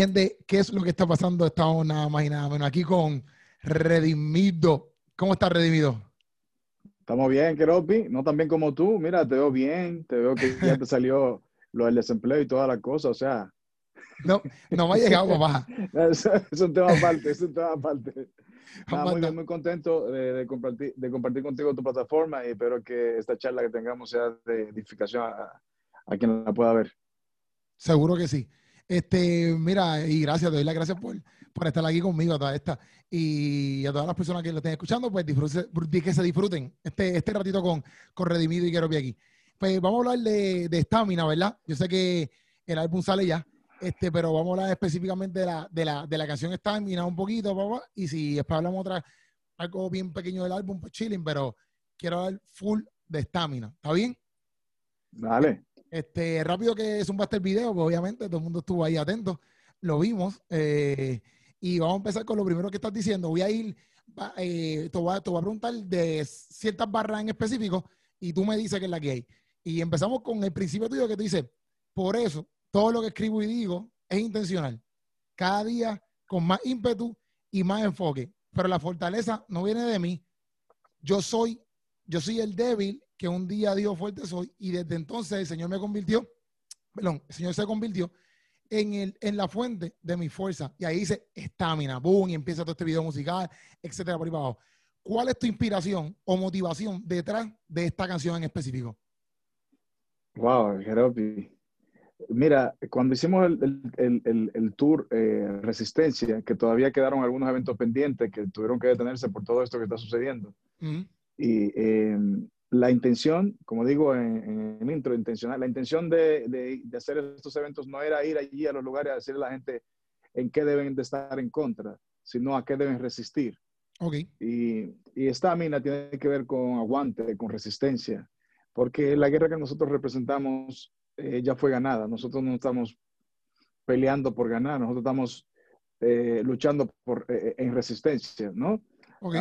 Gente, ¿qué es lo que está pasando? Estamos nada más y nada menos aquí con Redimido. ¿Cómo estás, Redimido? Estamos bien, Keropi. No tan bien como tú. Mira, te veo bien. Te veo que ya te salió lo del desempleo y todas las cosas. O sea. No, no me ha llegado, papá. es, un tema aparte, es un tema aparte. muy, muy contento de, compartir, de compartir contigo tu plataforma y espero que esta charla que tengamos sea de edificación a, a quien la pueda ver. Seguro que sí. Este, mira, y gracias, doy las gracias por, por estar aquí conmigo a toda esta. Y a todas las personas que lo estén escuchando, pues que se disfruten este, este ratito con, con Redimido y Keropi aquí. Pues vamos a hablar de estamina, ¿verdad? Yo sé que el álbum sale ya, este, pero vamos a hablar específicamente de la, de la, de la canción Stamina un poquito, papá. Y si después hablamos otra, algo bien pequeño del álbum, pues chilling, pero quiero hablar full de Stamina. ¿Está bien? Dale. Este, rápido que un el video, pues obviamente todo el mundo estuvo ahí atento, lo vimos. Eh, y vamos a empezar con lo primero que estás diciendo. Voy a ir, eh, te, voy a, preguntar de ciertas barras en específico y tú me dices qué es la que hay. Y empezamos con el principio tuyo que tú dices, por eso todo lo que escribo y digo es intencional. Cada día con más ímpetu y más enfoque. Pero la fortaleza no viene de mí. Yo soy, yo soy el débil que un día Dios fuerte soy y desde entonces el Señor me convirtió, perdón, el Señor se convirtió en, el, en la fuente de mi fuerza. Y ahí dice estamina, boom, y empieza todo este video musical, etcétera, por ahí para abajo. ¿Cuál es tu inspiración o motivación detrás de esta canción en específico? Wow, Jeropi. Mira, cuando hicimos el, tour eh, Resistencia, que todavía quedaron algunos eventos pendientes que tuvieron que detenerse por todo esto que está sucediendo. Y em, la intención, como digo en, el intro, intencional, la intención de, de, hacer estos eventos no era ir allí a los lugares a decirle a la gente en qué deben de estar en contra, sino a qué deben resistir. Okay. Y, y esta mina tiene que ver con aguante, con resistencia, porque la guerra que nosotros representamos eh, ya fue ganada. Nosotros no estamos peleando por ganar, nosotros estamos eh, luchando por, eh, en resistencia, ¿no? Okay.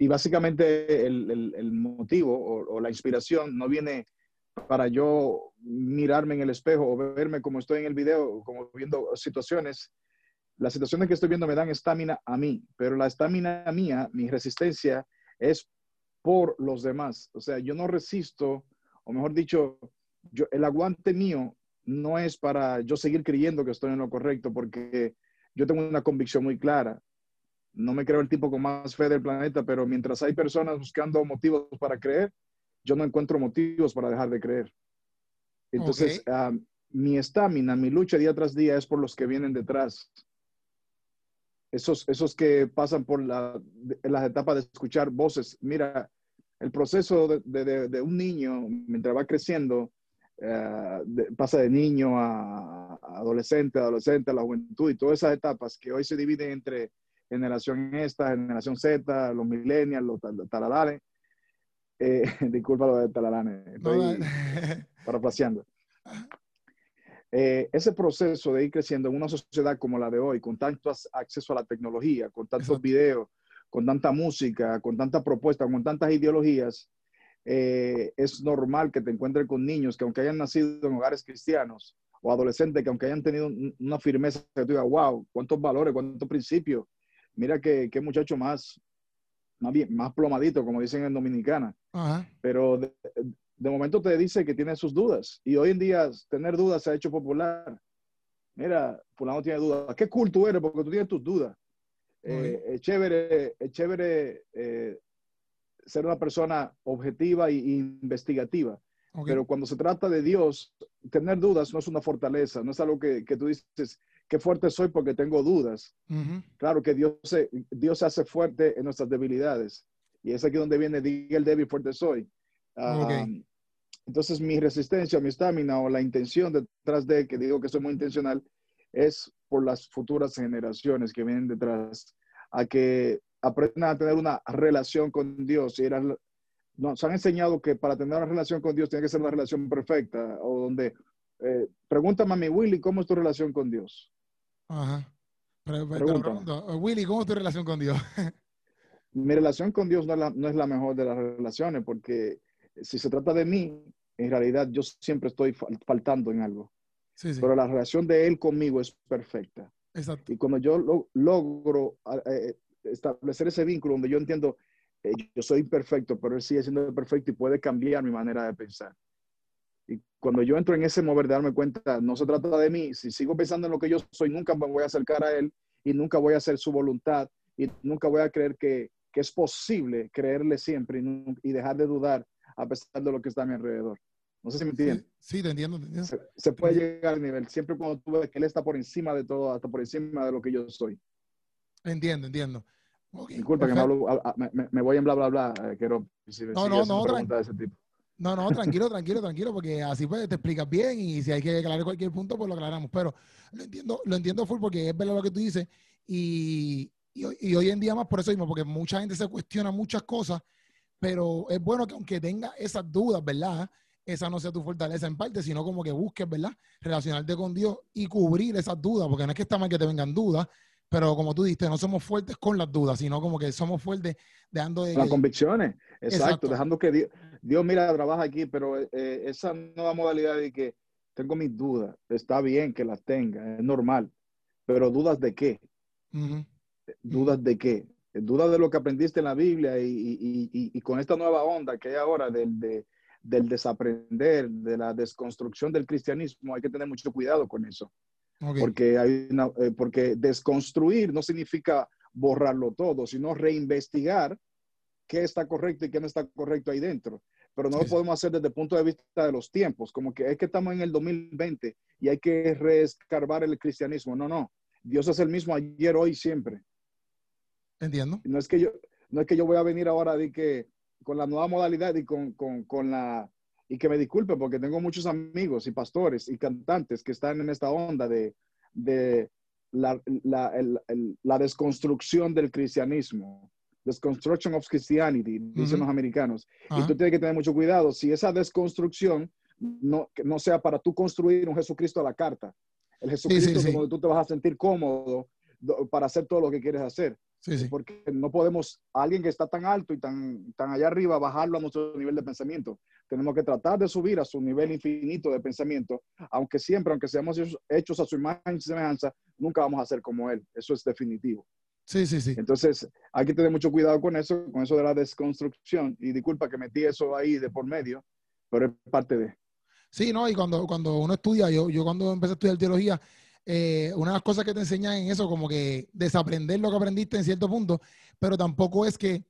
Y básicamente el, el, motivo o, la inspiración no viene para yo mirarme en el espejo o verme como estoy en el video, como viendo situaciones. Las situaciones que estoy viendo me dan estamina a mí, pero la estamina mía, mi resistencia, es por los demás. O sea, yo no resisto, o mejor dicho, el aguante mío no es para yo seguir creyendo que estoy en lo correcto, porque yo tengo una convicción muy clara no me creo el tipo con más fe del planeta, pero mientras hay personas buscando motivos para creer, yo no encuentro motivos para dejar de creer. Entonces, ah, mi estamina, mi lucha día tras día es por los que vienen detrás. Esos, esos que pasan por la, las etapas de escuchar voces. Mira, el proceso de, un niño mientras va creciendo, ah, pasa de niño a, a adolescente, adolescente, a la juventud y todas esas etapas que hoy se dividen entre generación esta, generación Z, los millennials, los taladales. Eh, disculpa lo de taladales, estoy parafraseando. Eh, ese proceso de ir creciendo en una sociedad como la de hoy, con tanto acceso a la tecnología, con tantos videos, con tanta música, con tanta propuesta, con tantas ideologías, eh, es normal que te encuentres con niños que aunque hayan nacido en hogares cristianos o adolescentes que aunque hayan tenido una firmeza, que tú digas, wow, cuántos valores, cuántos principios, mira que, muchacho más, más, bien, más plomadito, como dicen en Dominicana. Pero de, momento te dice que tiene sus dudas. Y hoy en día tener dudas se ha hecho popular. Mira, fulano tiene dudas. ¿Qué cool tú eres? Porque tú tienes tus dudas. Eh, es chévere, es chévere eh, ser una persona objetiva e investigativa. Pero cuando se trata de Dios, tener dudas no es una fortaleza, no es algo que, que tú dices, qué fuerte soy porque tengo dudas. Claro que Dios se, Dios hace fuerte en nuestras debilidades. Y es aquí donde viene, diga el débil, fuerte soy. entonces, mi resistencia, mi estamina o la intención detrás de, que digo que soy muy intencional, es por las futuras generaciones que vienen detrás, a que aprendan a tener una relación con Dios. Y nos han enseñado que para tener una relación con Dios tiene que ser una relación perfecta, o donde, eh, pregúntame a mi Willy, ¿cómo es tu relación con Dios? Ajá. Pero, Willy, ¿cómo es tu relación con Dios? Mi relación con Dios no es, la, no es la mejor de las relaciones, porque si se trata de mí, en realidad yo siempre estoy faltando en algo. pero la relación de Él conmigo es perfecta. Exacto. Y cuando yo logro eh, establecer ese vínculo donde yo entiendo, eh, yo soy imperfecto, pero Él sigue siendo perfecto y puede cambiar mi manera de pensar. Y cuando yo entro en ese mover de darme cuenta, no se trata de mí, si sigo pensando en lo que yo soy, nunca me voy a acercar a Él y nunca voy a hacer su voluntad y nunca voy a creer que, que es posible creerle siempre y, y, dejar de dudar a pesar de lo que está a mi alrededor. No sé si me entiendes. Sí, te entiendo, te entiendo. Se, puede llegar al nivel, siempre cuando tú ves que Él está por encima de todo, hasta por encima de lo que yo soy. Entiendo, entiendo. Disculpa que me, hablo, me, voy en bla, bla, bla, eh, quiero... Si, no, no, no, ese tipo. No, no, tranquilo, tranquilo, tranquilo, porque así pues te explicas bien y si hay que aclarar cualquier punto, pues lo aclaramos. Pero lo entiendo, lo entiendo full porque es verdad lo que tú dices y, y, hoy en día más por eso mismo, porque mucha gente se cuestiona muchas cosas, pero es bueno que aunque tenga esas dudas, ¿verdad? Esa no sea tu fortaleza en parte, sino como que busques, ¿verdad? Relacionarte con Dios y cubrir esas dudas, porque no es que está mal que te vengan dudas, pero como tú dijiste, no somos fuertes con las dudas, sino como que somos fuertes dejando de... Las convicciones, exacto, dejando que Dios, Dios, mira, trabaja aquí, pero eh, esa nueva modalidad de que tengo mis dudas, está bien que las tenga, es normal, pero dudas de qué? ¿Dudas de qué? Dudas de lo que aprendiste en la Biblia y, con esta nueva onda que hay ahora del, del desaprender, de la desconstrucción del cristianismo, hay que tener mucho cuidado con eso. Porque, hay eh, porque desconstruir no significa borrarlo todo, sino reinvestigar qué está correcto y qué no está correcto ahí dentro. Pero no lo podemos hacer desde el punto de vista de los tiempos, como que es que estamos en el 2020 y hay que reescarbar el cristianismo. No, no. Dios es el mismo ayer, hoy, siempre. Entiendo. No es que yo, no es que yo voy a venir ahora de que con la nueva modalidad y con, con, con la y que me disculpe porque tengo muchos amigos y pastores y cantantes que están en esta onda de, de la, la, la, desconstrucción del cristianismo. Desconstruction of Christianity, dicen los americanos. Y tú tienes que tener mucho cuidado. Si esa desconstrucción no, no sea para tú construir un Jesucristo a la carta, el Jesucristo donde tú te vas a sentir cómodo para hacer todo lo que quieres hacer. Porque no podemos, alguien que está tan alto y tan, tan allá arriba, bajarlo a nuestro nivel de pensamiento. Tenemos que tratar de subir a su nivel infinito de pensamiento, aunque siempre, aunque seamos hechos a su imagen y semejanza, nunca vamos a ser como Él. Eso es definitivo. Sí, sí, sí. Entonces, hay que tener mucho cuidado con eso, con eso de la desconstrucción. Y disculpa que metí eso ahí de por medio, pero es parte de. Sí, no, y cuando, cuando uno estudia, yo, yo cuando empecé a estudiar teología, eh, una de las cosas que te enseñan en eso, como que desaprender lo que aprendiste en cierto punto, pero tampoco es que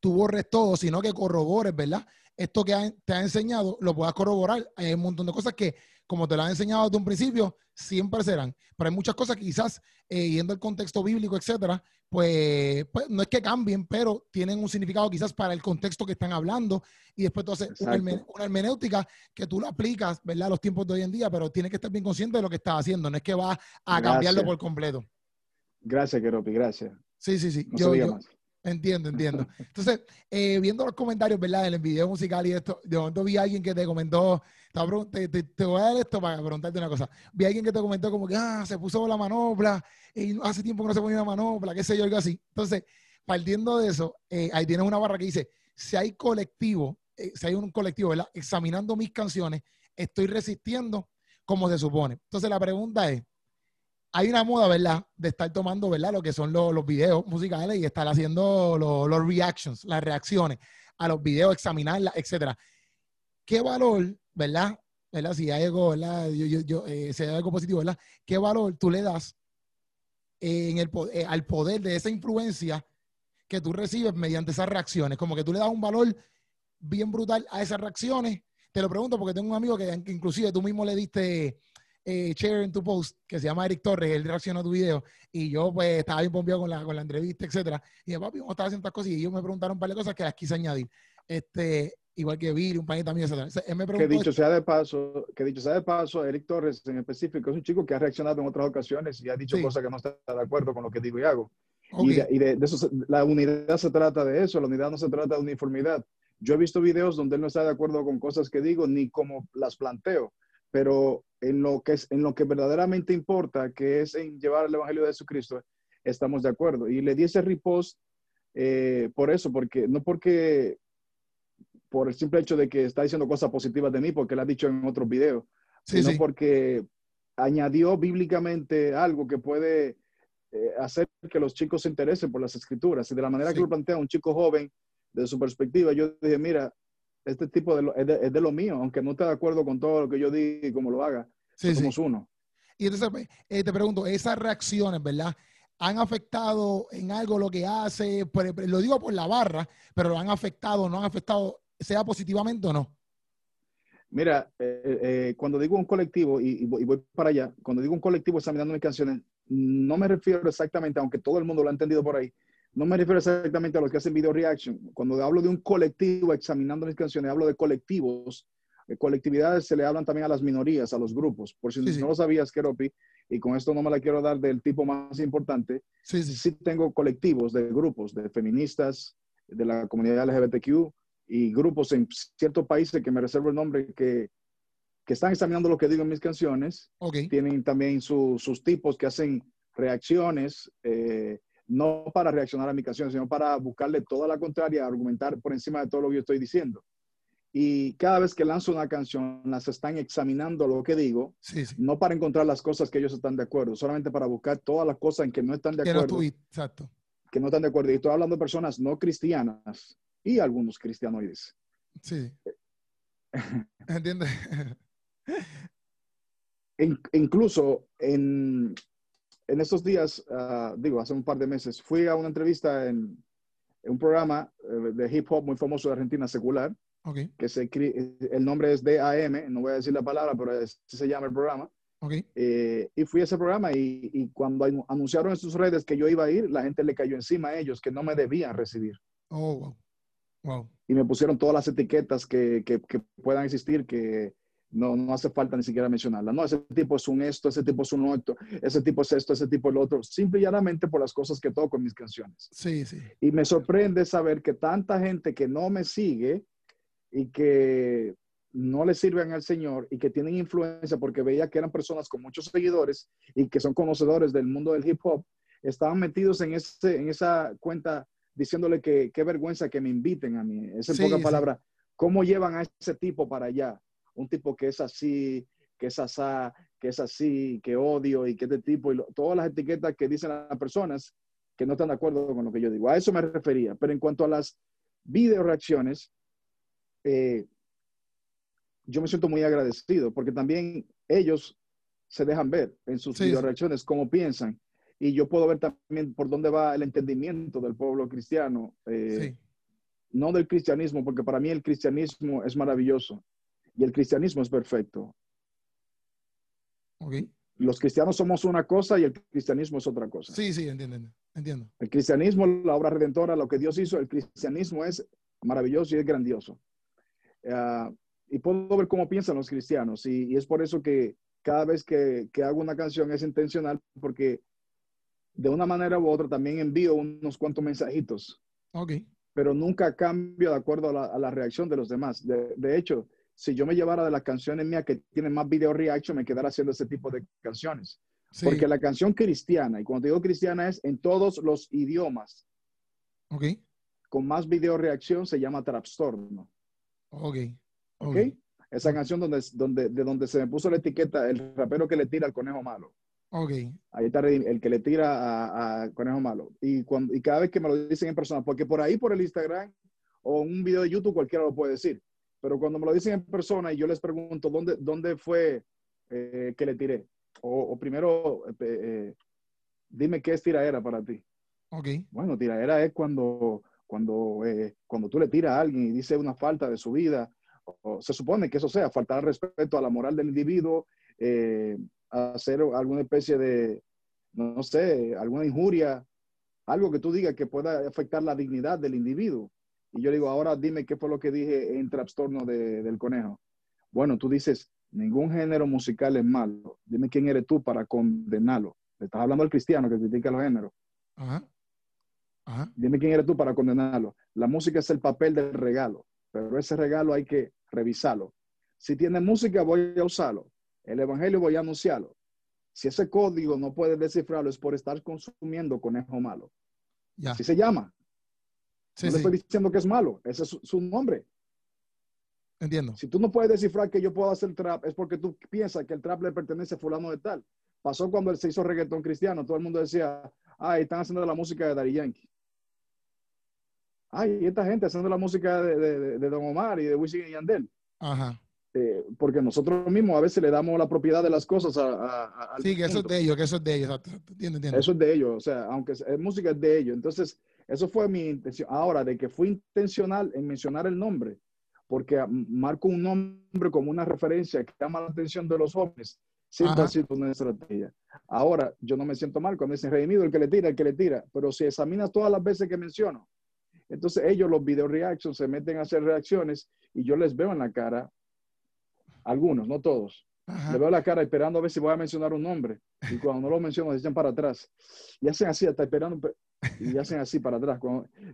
tú borres todo, sino que corrobores, ¿verdad? Esto que te ha enseñado lo puedas corroborar. Hay un montón de cosas que, como te lo han enseñado desde un principio, siempre serán. Pero hay muchas cosas que quizás, eh, yendo al contexto bíblico, etcétera, pues, pues, no es que cambien, pero tienen un significado quizás para el contexto que están hablando. Y después tú haces una, hermenéutica que tú la aplicas, ¿verdad?, a los tiempos de hoy en día, pero tienes que estar bien consciente de lo que estás haciendo. No es que vas a cambiarlo por completo. Gracias, Keropi, gracias. Sí, sí, sí. yo, Entiendo, entiendo. Entonces, eh, viendo los comentarios, ¿verdad? En el video musical y esto, de momento vi a alguien que te comentó, te, te, voy a dar esto para preguntarte una cosa. Vi a alguien que te comentó como que, ah, se puso la manopla, y hace tiempo que no se ponía la manopla, qué sé yo, algo así. Entonces, partiendo de eso, eh, ahí tienes una barra que dice, si hay colectivo, eh, si hay un colectivo, ¿verdad? Examinando mis canciones, estoy resistiendo como se supone. Entonces, la pregunta es, hay una moda, ¿verdad? De estar tomando, ¿verdad? Lo que son los, videos musicales y estar haciendo los, reactions, las reacciones a los videos, examinarlas, etcétera. ¿Qué valor, ¿verdad? ¿verdad? Si hay algo, ¿verdad? Yo, yo, yo eh, si hay algo positivo, ¿verdad? ¿Qué valor tú le das el, eh, al poder de esa influencia que tú recibes mediante esas reacciones? Como que tú le das un valor bien brutal a esas reacciones. Te lo pregunto porque tengo un amigo que, que inclusive tú mismo le diste eh, share en tu post, que se llama Eric Torres, él reaccionó a tu video, y yo pues estaba bien bombeado con la, con la entrevista, etcétera. Y dije, papi, ¿cómo estás haciendo estas cosas? Y ellos me preguntaron un par de cosas que las quise añadir. Este, igual que Viri, un panita mío, etcétera. Él me que dicho sea de paso, que dicho sea de paso, Eric Torres en específico es un chico que ha reaccionado en otras ocasiones y ha dicho cosas que no está de acuerdo con lo que digo y hago. Y, de, y de, eso, la unidad se trata de eso, la unidad no se trata de uniformidad. Yo he visto videos donde él no está de acuerdo con cosas que digo ni cómo las planteo pero en lo que es en lo que verdaderamente importa, que es en llevar el evangelio de Jesucristo, estamos de acuerdo. Y le di ese repost eh, por eso, porque no porque por el simple hecho de que está diciendo cosas positivas de mí, porque lo ha dicho en otros videos, sino porque añadió bíblicamente algo que puede eh, hacer que los chicos se interesen por las escrituras. Y de la manera Sí. que lo plantea un chico joven, desde su perspectiva, yo dije, mira, este tipo de lo- es, de, es de lo mío, aunque no esté de acuerdo con todo lo que yo diga y cómo lo haga, Sí, sí. somos uno. Y entonces pues, eh, te pregunto, esas reacciones, ¿verdad? ¿Han afectado en algo lo que hace? Lo digo por la barra, pero ¿lo han afectado, no han afectado, sea positivamente o no? Mira, eh, eh, cuando digo un colectivo, y, y voy para allá, cuando digo un colectivo examinando mis canciones, no me refiero exactamente, aunque todo el mundo lo ha entendido por ahí, no me refiero exactamente a los que hacen video reaction. Cuando hablo de un colectivo examinando mis canciones, hablo de colectivos. De colectividades se le hablan también a las minorías, a los grupos. Por si Sí, sí. no lo sabías, Keropi, y con esto no me la quiero dar del tipo más importante, Sí, sí. sí tengo colectivos de grupos, de feministas, de la comunidad LGBTQ y grupos en ciertos países que me reservo el nombre que, que están examinando lo que digo en mis canciones. Ok. Tienen también su- sus tipos que hacen reacciones, eh, no para reaccionar a mi canción, sino para buscarle toda la contraria, argumentar por encima de todo lo que yo estoy diciendo. Y cada vez que lanzo una canción, las están examinando lo que digo, Sí, sí. no para encontrar las cosas que ellos están de acuerdo, solamente para buscar todas las cosas en que no están de Que acuerdo exacto. que no están de acuerdo. Y estoy hablando de personas no cristianas y algunos cristianoides. Sí. ¿Entiendes? In- incluso en, en estos días, ah, digo, hace un par de meses, fui a una entrevista en, en un programa eh, de hip hop muy famoso de Argentina, secular, ok, que se, el nombre es DAM, no voy a decir la palabra, pero así se llama el programa. ok. Eh, y fui a ese programa y, y cuando anu- anunciaron en sus redes que yo iba a ir, la gente le cayó encima a ellos que no me debían recibir. Oh, wow. Wow. y me pusieron todas las etiquetas que, que- que puedan existir que no, no hace falta ni siquiera mencionarlas. No, ese tipo es un esto, ese tipo es un otro, ese tipo es esto, ese tipo es lo otro, simple y llanamente por las cosas que toco en mis canciones. Sí, sí. Y me sorprende saber que tanta gente que no me sigue y que no le sirven al Señor y que tienen influencia porque veía que eran personas con muchos seguidores y que son conocedores del mundo del hip hop, estaban metidos en, ese, en esa cuenta diciéndole que qué vergüenza que me inviten a mí. Es en Sí, pocas sí. palabras, ¿cómo llevan a ese tipo para allá? Un tipo que es así, que es asá, que es así, que odio y que este tipo, y lo- todas las etiquetas que dicen las personas que no están de acuerdo con lo que yo digo. A eso me refería. Pero en cuanto a las video reacciones, eh, yo me siento muy agradecido porque también ellos se dejan ver en sus Sí, video reacciones cómo piensan. Y yo puedo ver también por dónde va el entendimiento del pueblo cristiano, eh, Sí. no del cristianismo, porque para mí el cristianismo es maravilloso y el cristianismo es perfecto. Ok. Los cristianos somos una cosa y el cristianismo es otra cosa. Sí, sí, entiendo. entiendo. El cristianismo, la obra redentora, lo que Dios hizo, el cristianismo es maravilloso y es grandioso. Ah, y puedo ver cómo piensan los cristianos. Y, y es por eso que cada vez que, que hago una canción es intencional, porque de una manera u otra también envío unos cuantos mensajitos, Ok. pero nunca cambio de acuerdo a la, a la reacción de los demás. De, de hecho, si yo me llevara de las canciones mías que tienen más video reaction, me quedara haciendo ese tipo de canciones. Sí. Porque la canción cristiana, y cuando digo cristiana es en todos los idiomas, Ok. con más video reacción se llama Trastorno. Ok. ¿Ok? Esa canción donde, donde, de donde se me puso la etiqueta, el rapero que le tira al conejo malo. Ok. Ahí está el que le tira a conejo malo. Y, cuando, y cada vez que me lo dicen en persona, porque por ahí, por el Instagram o un video de YouTube, cualquiera lo puede decir. Pero cuando me lo dicen en persona y yo les pregunto dónde, dónde fue eh, que le tiré, o, o primero, eh, eh, dime qué es tiraera para ti. Ok. Bueno, tiraera es cuando, cuando, cuando tú le tiras a alguien y dice una falta de su vida, o, o se supone que eso sea faltar respeto a la moral del individuo, hacer alguna especie de, no, no sé, alguna injuria, algo que tú digas que pueda afectar la dignidad del individuo. Y yo digo, ahora dime qué fue lo que dije en trastorno de, del conejo. Bueno, tú dices, ningún género musical es malo. Dime quién eres tú para condenarlo. Le estás hablando al cristiano que critica los géneros. Ajá. Ajá. Dime quién eres tú para condenarlo. La música es el papel del regalo, pero ese regalo hay que revisarlo. Si tiene música, voy a usarlo. El evangelio voy a anunciarlo. Si ese código no puedes descifrarlo, es por estar consumiendo conejo malo. Ya. Así se llama. Sí, no sí. estoy diciendo que es malo, ese es su, su nombre. Entiendo. Si tú no puedes descifrar que yo puedo hacer trap, es porque tú piensas que el trap le pertenece a fulano de tal. Pasó cuando él se hizo reggaetón cristiano. Todo el mundo decía, ay, están haciendo la música de Daddy Yankee. Ay, esta gente haciendo la música de, de, de Don Omar y de Wisin y Yandel. Ajá. Eh, porque nosotros mismos a veces le damos la propiedad de las cosas a, a, a Sí, que eso es de ellos, que eso es de ellos. Entiendo, entiendo. Eso es de ellos, o sea, aunque es, música es de ellos. Entonces, eso fue mi intención. Ahora, de que fue intencional en mencionar el nombre, porque marco un nombre como una referencia que llama la atención de los jóvenes, siempre ha sido una estrategia. Ahora, yo no me siento mal cuando dicen redimido, el que le tira, el que le tira, pero si examinas todas las veces que menciono, entonces ellos, los video reactions, se meten a hacer reacciones y yo les veo en la cara algunos, no todos. Le veo la cara esperando a ver si voy a mencionar un nombre. Y cuando no lo menciono, se echan para atrás. Y hacen así, hasta esperando. Y hacen así para atrás.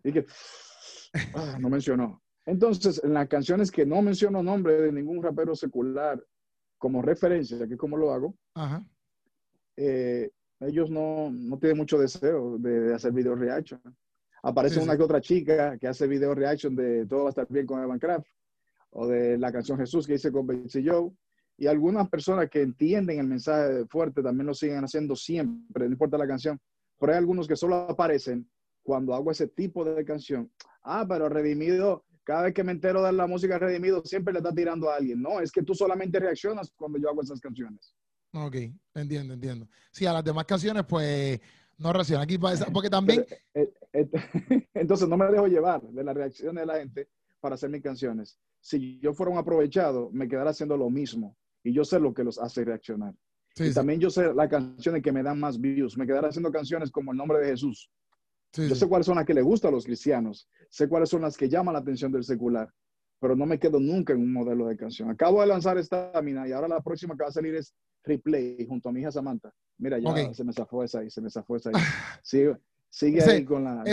y que, ah, no mencionó. Entonces, en las canciones que no menciono nombre de ningún rapero secular como referencia, que es como lo hago, eh, ellos no, no, tienen mucho deseo de, hacer video reaction. Aparece una que otra chica que hace video reaction de Todo va a estar bien con Evan Craft o de la canción Jesús que hice con Betsy Joe. Y algunas personas que entienden el mensaje fuerte también lo siguen haciendo siempre, no importa la canción. Pero hay algunos que solo aparecen cuando hago ese tipo de canción. Ah, pero Redimido, cada vez que me entero de la música Redimido, siempre le está tirando a alguien. No, es que tú solamente reaccionas cuando yo hago esas canciones. Ok, entiendo, entiendo. Sí, a las demás canciones, pues no reacciona aquí porque también. Eh, eh, entonces no me dejo llevar de la reacción de la gente para hacer mis canciones. Si yo fuera un aprovechado, me quedara haciendo lo mismo. Y yo sé lo que los hace reaccionar. y también yo sé las canciones que me dan más views. Me quedará haciendo canciones como el nombre de Jesús. yo sé cuáles son las que le gustan a los cristianos. Sé cuáles son las que llaman la atención del secular. Pero no me quedo nunca en un modelo de canción. Acabo de lanzar esta mina y ahora la próxima que va a salir es Replay junto a mi hija Samantha. Mira, ya se me zafó esa ahí, se me zafó esa ahí. Sí, Sigue ahí con la.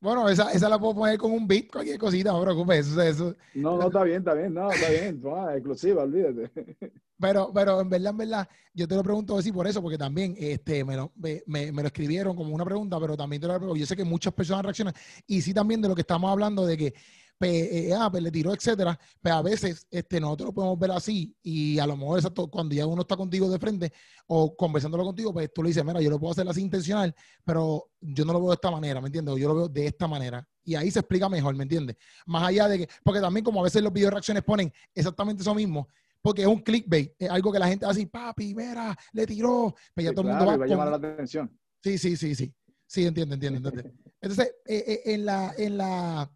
bueno, esa, esa, la puedo poner con un beat, cualquier cosita, no preocupes. Eso, eso. No, no, está bien, está bien, no, está bien. No, exclusiva, olvídate. Pero, pero en verdad, en verdad, yo te lo pregunto así por eso, porque también este, me, lo, me, me, lo escribieron como una pregunta, pero también te lo pregunto. Yo sé que muchas personas reaccionan. Y sí, también de lo que estamos hablando, de que pues, ah, pues le tiró, etcétera, pero pues, a veces este, nosotros lo podemos ver así y a lo mejor exacto, cuando ya uno está contigo de frente o conversándolo contigo, pues tú le dices, mira, yo lo puedo hacer así intencional, pero yo no lo veo de esta manera, ¿me entiendes? yo lo veo de esta manera. Y ahí se explica mejor, ¿me entiendes? Más allá de que, porque también como a veces los videos reacciones ponen exactamente eso mismo, porque es un clickbait, es algo que la gente hace, papi, mira, le tiró, pues ya todo el mundo va, a llamar la atención. Sí, sí, sí, sí. Sí, entiende, entiende, Entonces, eh, eh, en la, en la,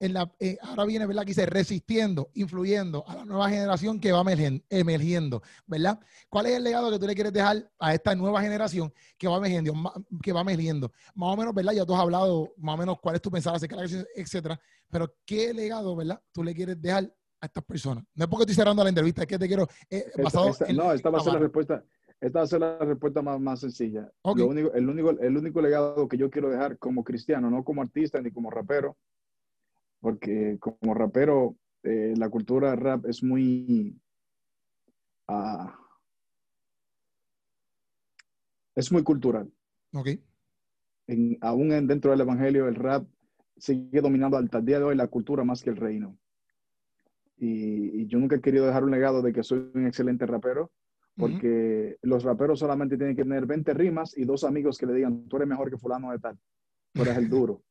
eh, ahora viene, ¿verdad? Que dice resistiendo, influyendo a la nueva generación que va emergiendo, ¿verdad? ¿Cuál es el legado que tú le quieres dejar a esta nueva generación que va emergiendo, que va emergiendo? Más o menos, ¿verdad? Ya tú has hablado más o menos cuál es tu pensar acerca de la etcétera, pero ¿qué legado, ¿verdad? Tú le quieres dejar a estas personas. No es porque estoy cerrando la entrevista, es que te quiero eh, basado No, esta va a ser la respuesta. Esta va a ser la respuesta más, más sencilla. Lo único, el, único, el único legado que yo quiero dejar como cristiano, no como artista ni como rapero, porque como rapero, eh, la cultura rap es muy... Uh, es muy cultural. Ok. En, aún dentro del Evangelio, el rap sigue dominando hasta el día de hoy la cultura más que el reino. Y, yo nunca he querido dejar un legado de que soy un excelente rapero, porque los raperos solamente tienen que tener 20 rimas y dos amigos que le digan, tú eres mejor que fulano de tal, tú eres el duro.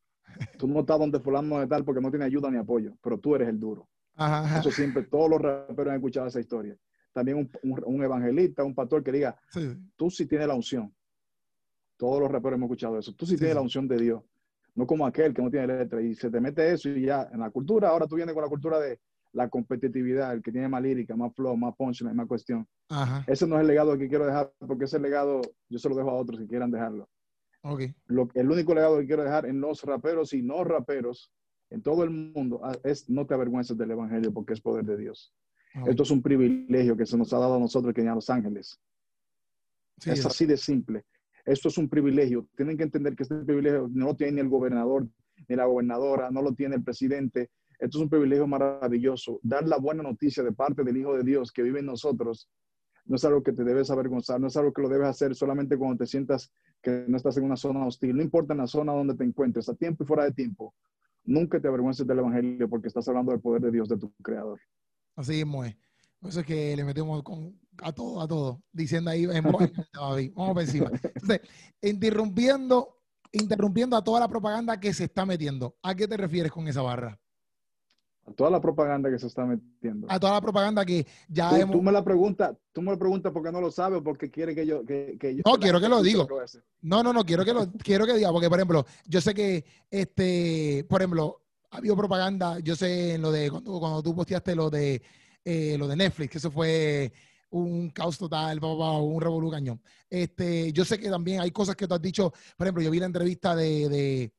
Tú no estás donde fulano de tal porque no tiene ayuda ni apoyo, pero tú eres el duro. Eso siempre, todos los raperos han escuchado esa historia. También un, evangelista, un pastor que diga, tú sí tienes la unción. Todos los raperos hemos escuchado eso. Tú sí, tienes la unción de Dios. No como aquel que no tiene letra y se te mete eso y ya en la cultura, ahora tú vienes con la cultura de la competitividad, el que tiene más lírica, más flow, más punchline, más cuestión. Ese no es el legado que quiero dejar porque ese legado yo se lo dejo a otros que quieran dejarlo. Okay. Lo, el único legado que quiero dejar en los raperos y no raperos en todo el mundo ah, es no te avergüences del evangelio porque es poder de Dios. Esto es un privilegio que se nos ha dado a nosotros que en Los Ángeles. es así de simple. Esto es un privilegio. Tienen que entender que este privilegio no lo tiene ni el gobernador ni la gobernadora, no lo tiene el presidente. Esto es un privilegio maravilloso. Dar la buena noticia de parte del Hijo de Dios que vive en nosotros no es algo que te debes avergonzar, no es algo que lo debes hacer solamente cuando te sientas que no estás en una zona hostil. No importa en la zona donde te encuentres, a tiempo y fuera de tiempo. Nunca te avergüences del Evangelio porque estás hablando del poder de Dios, de tu Creador. Así es. Por eso es que le metemos con, a todo, a todo, diciendo ahí en voz, vamos por encima. Interrumpiendo, interrumpiendo a toda la propaganda que se está metiendo. ¿A qué te refieres con esa barra? A toda la propaganda que se está metiendo. A toda la propaganda que ya tú, hemos... Tú me la preguntas, tú me la preguntas porque no lo sabes o porque quiere que yo... Que, que yo no, quiero que lo diga. No, no, no, quiero que lo quiero que diga, porque por ejemplo, yo sé que, este, por ejemplo, ha habido propaganda, yo sé en lo de, cuando, cuando tú posteaste lo de, eh, lo de Netflix, que eso fue un caos total, un revolú cañón. Este, yo sé que también hay cosas que tú has dicho, por ejemplo, yo vi la entrevista de, de,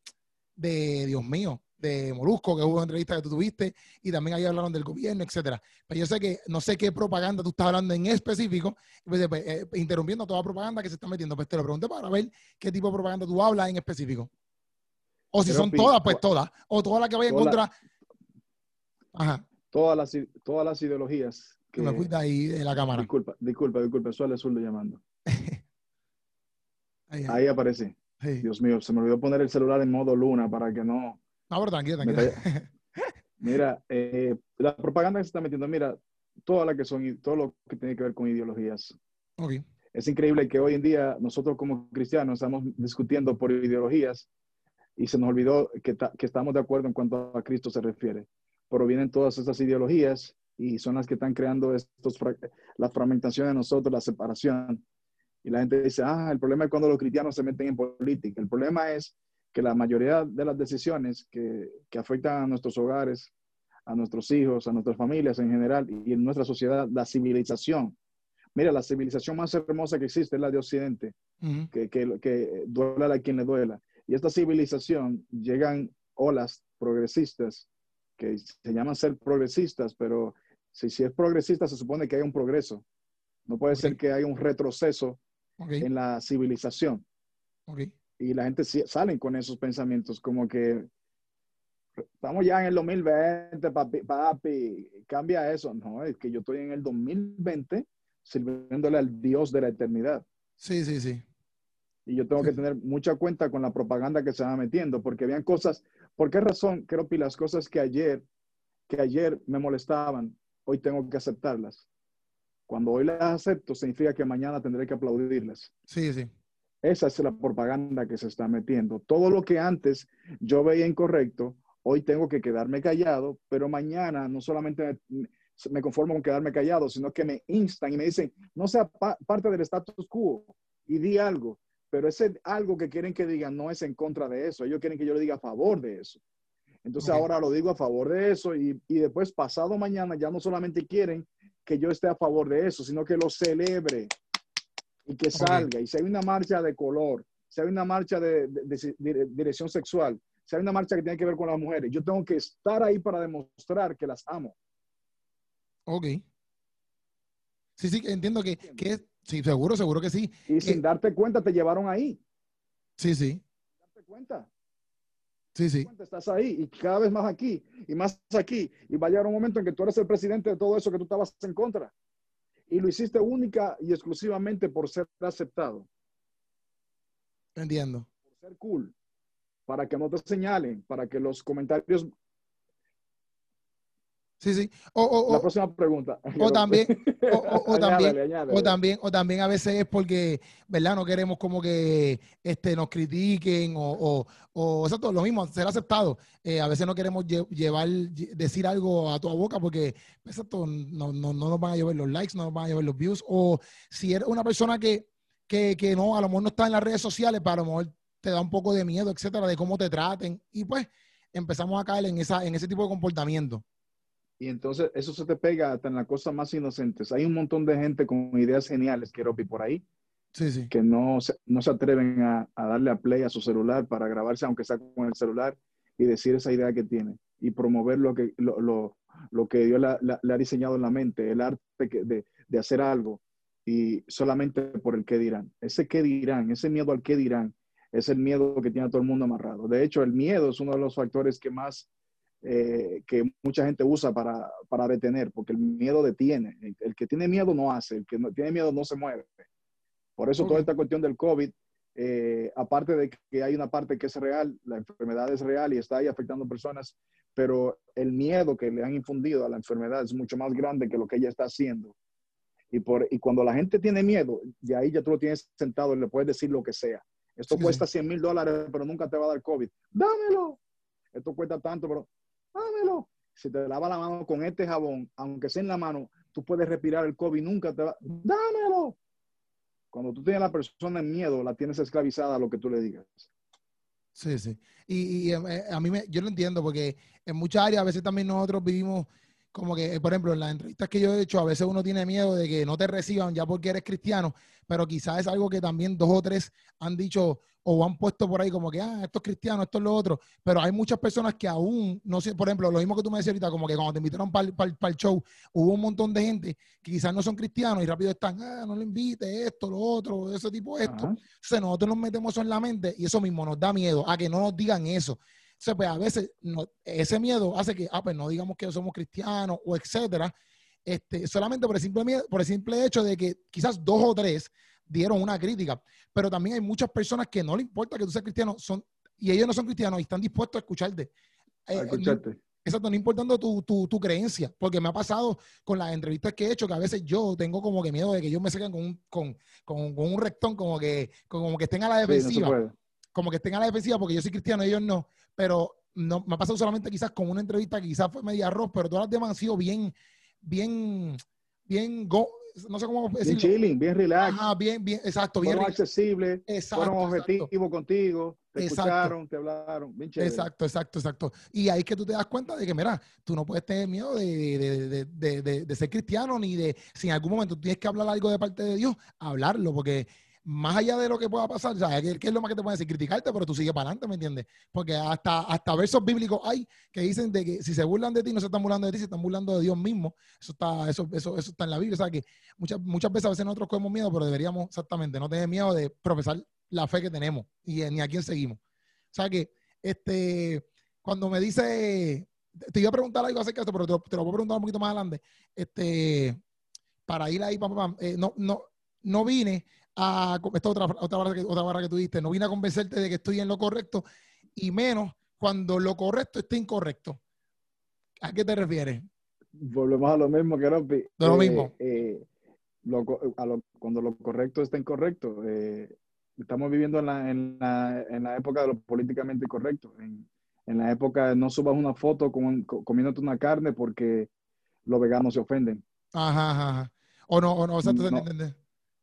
de Dios mío, de Molusco, que hubo una entrevista que tú tuviste, y también ahí hablaron del gobierno, etcétera. Pero yo sé que no sé qué propaganda tú estás hablando en específico, pues, pues, eh, interrumpiendo toda propaganda que se está metiendo. Pues te lo pregunté para ver qué tipo de propaganda tú hablas en específico. O si son todas, pues todas. O todas las que vayan contra. Ajá. Todas las, todas las ideologías que me cuida ahí de la cámara. Disculpa, disculpa, disculpa, suele Zurdo llamando. ahí, aparece. Dios mío, se me olvidó poner el celular en modo luna para que no. No, pero tranquilo, tranquilo. Mira, eh, la propaganda que se está metiendo, mira, toda la que son, todo lo que tiene que ver con ideologías. Okay. Es increíble que hoy en día nosotros como cristianos estamos discutiendo por ideologías y se nos olvidó que, que estamos de acuerdo en cuanto a Cristo se refiere. Pero vienen todas esas ideologías y son las que están creando estos, la fragmentación de nosotros, la separación. Y la gente dice, ah, el problema es cuando los cristianos se meten en política. El problema es que la mayoría de las decisiones que, que afectan a nuestros hogares, a nuestros hijos, a nuestras familias en general y en nuestra sociedad, la civilización. Mira, la civilización más hermosa que existe es la de Occidente, que, que, que duela a quien le duela. Y esta civilización llegan olas progresistas que se llaman ser progresistas, pero si, si es progresista, se supone que hay un progreso. No puede ser que haya un retroceso en la civilización. Y la gente sale con esos pensamientos como que estamos ya en el 2020, papi, papi, cambia eso. No, es que yo estoy en el 2020 sirviéndole al Dios de la eternidad. Sí, sí, sí. Y yo tengo que tener mucha cuenta con la propaganda que se va metiendo, porque habían cosas, ¿por qué razón creo que las cosas que ayer, que ayer me molestaban, hoy tengo que aceptarlas. Cuando hoy las acepto, significa que mañana tendré que aplaudirlas. Sí, sí. Esa es la propaganda que se está metiendo. Todo lo que antes yo veía incorrecto, hoy tengo que quedarme callado, pero mañana no solamente me, conformo con quedarme callado, sino que me instan y me dicen, no sea parte del status quo y di algo. Pero ese algo que quieren que digan no es en contra de eso. Ellos quieren que yo le diga a favor de eso. Entonces ahora lo digo a favor de eso y, y, después pasado mañana ya no solamente quieren que yo esté a favor de eso, sino que lo celebre y que salga. Y si hay una marcha de color, si hay una marcha de, dirección sexual, si hay una marcha que tiene que ver con las mujeres, yo tengo que estar ahí para demostrar que las amo. Ok. Sí, sí, entiendo que, que sí, seguro, seguro que sí. Y sin darte cuenta te llevaron ahí. Sí, sí. Sin darte cuenta. Sí, sí. Estás ahí y cada vez más aquí y más aquí. Y va a llegar un momento en que tú eres el presidente de todo eso que tú estabas en contra. Y lo hiciste única y exclusivamente por ser aceptado. Entiendo. Por ser cool. Para que no te señalen, para que los comentarios Sí, sí. O, la próxima pregunta. O también, o, también, o también, o también a veces es porque, ¿verdad? No queremos como que este, nos critiquen o, o, exacto, lo mismo, ser aceptado. Eh, a veces no queremos llevar, decir algo a tu boca porque, exacto, no, no, no, nos van a llevar los likes, no nos van a llevar los views. O si eres una persona que, que, que no, a lo mejor no está en las redes sociales, pero a lo mejor te da un poco de miedo, etcétera, de cómo te traten. Y pues empezamos a caer en, esa, en ese tipo de comportamiento. Y entonces eso se te pega hasta en las cosas más inocentes. Hay un montón de gente con ideas geniales, Keropi, por ahí, sí, sí. que no se, no se atreven a, darle a play a su celular para grabarse, aunque sea con el celular, y decir esa idea que tiene y promover lo que, lo, lo, lo que Dios le ha diseñado en la mente, el arte de, de hacer algo, y solamente por el qué dirán. Ese qué dirán, ese miedo al qué dirán, es el miedo que tiene todo el mundo amarrado. De hecho, el miedo es uno de los factores que más eh, que mucha gente usa para, para, detener, porque el miedo detiene. El, que tiene miedo no hace, el que no, tiene miedo no se mueve. Por eso toda esta cuestión del COVID, eh, aparte de que hay una parte que es real, la enfermedad es real y está ahí afectando personas, pero el miedo que le han infundido a la enfermedad es mucho más grande que lo que ella está haciendo. Y, por, y cuando la gente tiene miedo, de ahí ya tú lo tienes sentado y le puedes decir lo que sea. Esto cuesta 100 mil dólares, pero nunca te va a dar COVID. Dámelo. Esto cuesta tanto, pero dámelo. Si te lava la mano con este jabón, aunque sea en la mano, tú puedes respirar el COVID, nunca te va. Dámelo. Cuando tú tienes a la persona en miedo, la tienes esclavizada a lo que tú le digas. Sí, sí. Y, eh, a mí me, yo lo entiendo porque en muchas áreas a veces también nosotros vivimos como que, por ejemplo, en las entrevistas que yo he hecho, a veces uno tiene miedo de que no te reciban ya porque eres cristiano, pero quizás es algo que también dos o tres han dicho o han puesto por ahí como que, ah, esto es cristiano, esto es lo otro, pero hay muchas personas que aún, no sé, por ejemplo, lo mismo que tú me decías ahorita, como que cuando te invitaron para el show, hubo un montón de gente que quizás no son cristianos y rápido están, ah, no le invite esto, lo otro, ese tipo, esto. Entonces nosotros nos metemos eso en la mente y eso mismo nos da miedo a que no nos digan eso. Entonces, pues a veces ese miedo hace que, ah, pues no digamos que somos cristianos o etcétera, este, solamente por el, simple por el simple hecho de que quizás dos o tres dieron una crítica, pero también hay muchas personas que no le importa que tú seas cristiano son, y ellos no son cristianos y están dispuestos a escucharte. A eh, escucharte. exacto, no importando tu, tu, tu, creencia, porque me ha pasado con las entrevistas que he hecho que a veces yo tengo como que miedo de que ellos me saquen con un, con, con, con un rectón, como que, como que estén a la defensiva. como que estén a la defensiva porque yo soy cristiano y ellos no pero no, me ha pasado solamente quizás con una entrevista que quizás fue media arroz, pero todas las demás han sido bien, bien, bien, go, no sé cómo decirlo. Bien chilling, bien relax. Ajá, bien, bien, exacto. Bien fueron accesibles, fueron objetivos contigo, te escucharon, te hablaron, bien chévere. Exacto, exacto, exacto. Y ahí es que tú te das cuenta de que, mira, tú no puedes tener miedo de, de, de, de ser cristiano, ni de, si en algún momento tienes que hablar algo de parte de Dios, hablarlo, porque más allá de lo que pueda pasar, ¿sabes? ¿Qué, es lo más que te pueden decir? Criticarte, pero tú sigues para adelante, ¿me entiendes? Porque hasta, hasta versos bíblicos hay que dicen de que si se burlan de ti, no se están burlando de ti, se están burlando de Dios mismo. Eso está, eso, eso, eso está en la Biblia. O sea que muchas, muchas veces a veces nosotros cogemos miedo, pero deberíamos exactamente no tener miedo de profesar la fe que tenemos y ni a quién seguimos. O sea que, este, cuando me dice, te iba a preguntar algo acerca de esto, pero te, lo voy a preguntar un poquito más adelante. Este, para ir ahí, papá, eh, no, no, no vine a, esta otra, otra, barra que, otra barra que tú diste, no vine a convencerte de que estoy en lo correcto y menos cuando lo correcto esté incorrecto. ¿A qué te refieres? Volvemos a lo mismo que lo eh, mismo. Eh, cuando lo correcto está incorrecto. Eh, estamos viviendo en la, en, la, en la, época de lo políticamente incorrecto. En, en la época no subas una foto con, comiéndote una carne porque los veganos se ofenden. Ajá, ajá. O no, o no, o sea, tú no,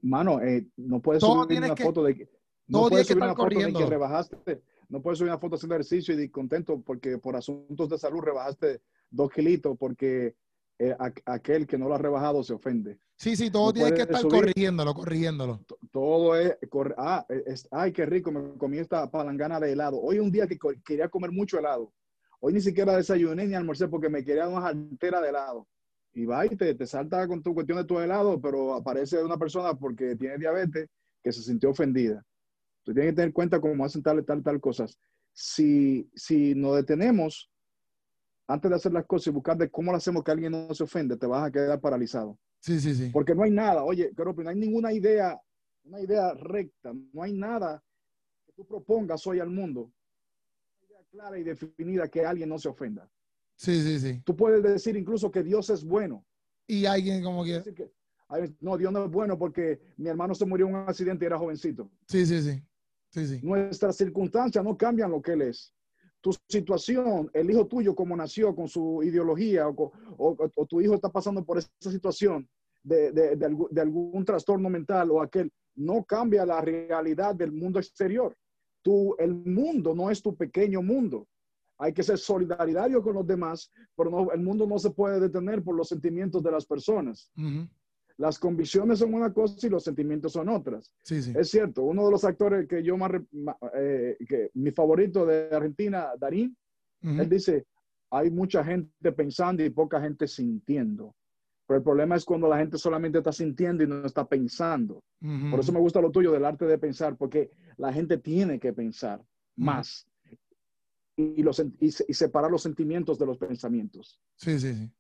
mano, eh, no puedes subir una foto de que no puedes subir una foto de que rebajaste, no puedes subir una foto haciendo ejercicio y de contento porque por asuntos de salud rebajaste dos kilitos porque eh, aquel que no lo ha rebajado se ofende. Sí, sí, todo tiene que estar corrigiéndolo, corrigiéndolo. Todo es, ah, es, ay, qué rico, me comí esta palangana de helado. Hoy un día que quería comer mucho helado. Hoy ni siquiera desayuné ni almorcé porque me quería una altera de helado y va y te, salta con tu cuestión de tu helado, pero aparece una persona porque tiene diabetes que se sintió ofendida. Tú tienes que tener cuenta cómo hacen tal, tal, tal cosas. Si, si nos detenemos antes de hacer las cosas y buscar de cómo lo hacemos que alguien no se ofende, te vas a quedar paralizado. Sí, sí, sí. Porque no hay nada, oye, pero no hay ninguna idea, una idea recta, no hay nada que tú propongas hoy al mundo, una idea clara y definida que alguien no se ofenda. Sí, sí, sí. Tú puedes decir incluso que Dios es bueno. Y alguien como que... no, Dios no es bueno porque mi hermano se murió en un accidente y era jovencito. Sí, sí, sí. sí, sí. Nuestras circunstancias no cambian lo que Él es. Tu situación, el hijo tuyo como nació con su ideología o, o, tu hijo está pasando por esa situación de, de, de, algún, de algún trastorno mental o aquel, no cambia la realidad del mundo exterior. Tú, el mundo no es tu pequeño mundo hay que ser solidario con los demás, pero no, el mundo no se puede detener por los sentimientos de las personas. Las convicciones son una cosa y los sentimientos son otras. Sí, sí. Es cierto, uno de los actores que yo más, eh, que mi favorito de Argentina, Darín, él dice, hay mucha gente pensando y poca gente sintiendo. Pero el problema es cuando la gente solamente está sintiendo y no está pensando. Por eso me gusta lo tuyo del arte de pensar, porque la gente tiene que pensar más y, los, y, separar los sentimientos de los pensamientos. Sí, sí, sí.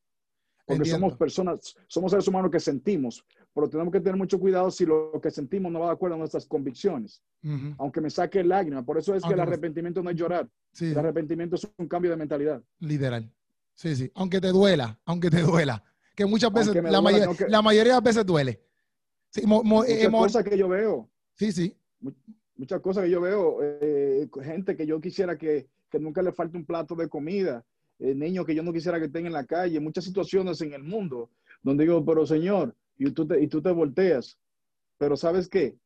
Porque Entiendo. somos personas, somos seres humanos que sentimos, pero tenemos que tener mucho cuidado si lo que sentimos no va de acuerdo a nuestras convicciones, Ujú. aunque me saque lágrimas. Por eso es que el Aunque arrepentimiento no es llorar, Sí, el arrepentimiento es un cambio de mentalidad. literal. Sí, sí. Aunque te duela, aunque te duela. Que muchas veces, Aunque la, duela, no que- la mayoría de las veces duele. Sí, eh, Muchas mo- cosas que yo veo, sí, sí. muchas cosas que yo veo, eh, gente que yo quisiera que, que nunca le falte un plato de comida, eh, niños que yo no quisiera que estén en la calle, muchas situaciones en el mundo donde digo, pero Señor, y tú te, y tú te volteas, pero ¿sabes qué?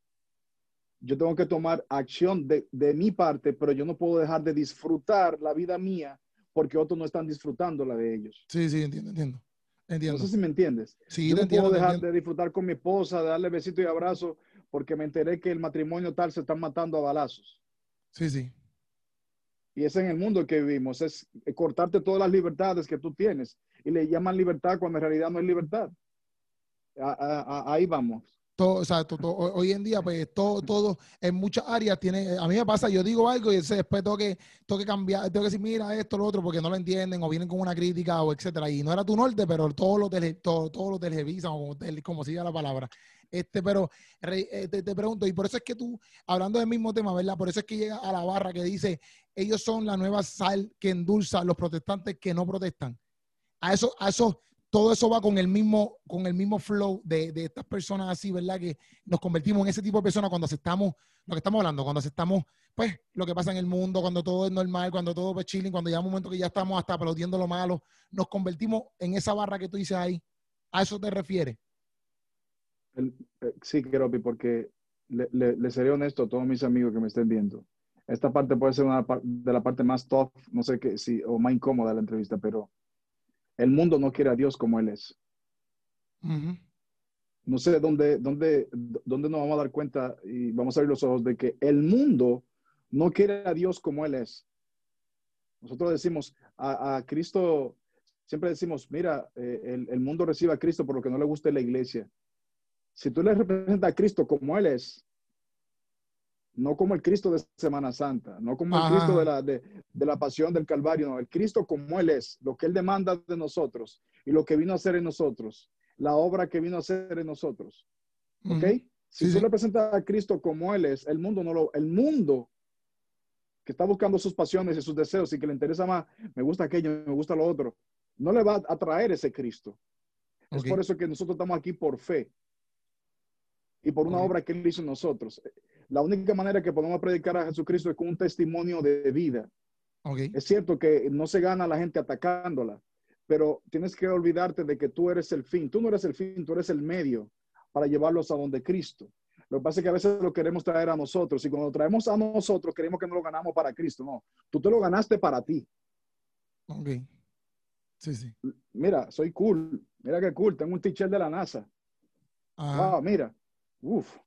Yo tengo que tomar acción de, de mi parte, pero yo no puedo dejar de disfrutar la vida mía porque otros no están disfrutando la de ellos. Sí, sí, entiendo, entiendo. No Entiendo. sé si me entiendes. Sí, yo no entiendo, puedo dejar de disfrutar con mi esposa, de darle besito y abrazo, porque me enteré que el matrimonio tal se están matando a balazos. Sí, sí. Y es en el mundo que vivimos, es cortarte todas las libertades que tú tienes. Y le llaman libertad cuando en realidad no es libertad. Ahí vamos. O sea, hoy en día, pues todo, todo en muchas áreas tiene, a mí me pasa, yo digo algo y después tengo que, tengo que cambiar, tengo que decir, mira esto, lo otro, porque no lo entienden o vienen con una crítica o etcétera. Y no era tu norte, pero todos lo, tele, todo, todo lo televisan o como, como siga la palabra. Este, pero eh, te, te pregunto, y por eso es que tú, hablando del mismo tema, ¿verdad? Por eso es que llega a la barra que dice, ellos son la nueva sal que endulza a los protestantes que no protestan. A eso, a eso, todo eso va con el mismo, con el mismo flow de, de estas personas así, ¿verdad? Que nos convertimos en ese tipo de personas cuando aceptamos lo que estamos hablando, cuando aceptamos, pues, lo que pasa en el mundo, cuando todo es normal, cuando todo es chilling, cuando llega un momento que ya estamos hasta aplaudiendo lo malo, nos convertimos en esa barra que tú dices ahí. ¿A eso te refieres? Eh, sí, Keropi, porque le, le- seré honesto a todos mis amigos que me estén viendo. Esta parte puede ser una de la parte más tough, no sé qué, si, o más incómoda de la entrevista, pero el mundo no quiere a Dios como Él es. No sé dónde, dónde, dónde nos vamos a dar cuenta y vamos a abrir los ojos de que el mundo no quiere a Dios como Él es. Nosotros decimos a, a Cristo, siempre decimos, mira, eh, el, el mundo recibe a Cristo por lo que no le gusta la iglesia. Si tú le representas a Cristo como Él es, no como el Cristo de Semana Santa, no como el. Cristo de la, de, de la pasión del Calvario, no, el Cristo como Él es, lo que Él demanda de nosotros y lo que vino a hacer en nosotros, la obra que vino a hacer en nosotros. ¿Ok? Si Sí, tú sí. le presentas a Cristo como Él es, el mundo no lo, el mundo que está buscando sus pasiones y sus deseos y que le interesa más, me gusta aquello, me gusta lo otro, no le va a atraer ese Cristo. Es por eso que nosotros estamos aquí por fe y por una obra que Él hizo en nosotros. La única manera que podemos predicar a Jesucristo es con un testimonio de vida. Ok. Es cierto que no se gana la gente atacándola, pero tienes que olvidarte de que tú eres el fin. Tú no eres el fin, tú eres el medio para llevarlos a donde Cristo. Lo que pasa es que a veces lo queremos traer a nosotros y cuando lo traemos a nosotros queremos que no lo ganamos para Cristo. No, tú te lo ganaste para ti. Ok. Sí, sí. Mira, soy cool. Mira qué cool. Tengo un t-shirt de la NASA. Ajá. Wow, mira. Uf,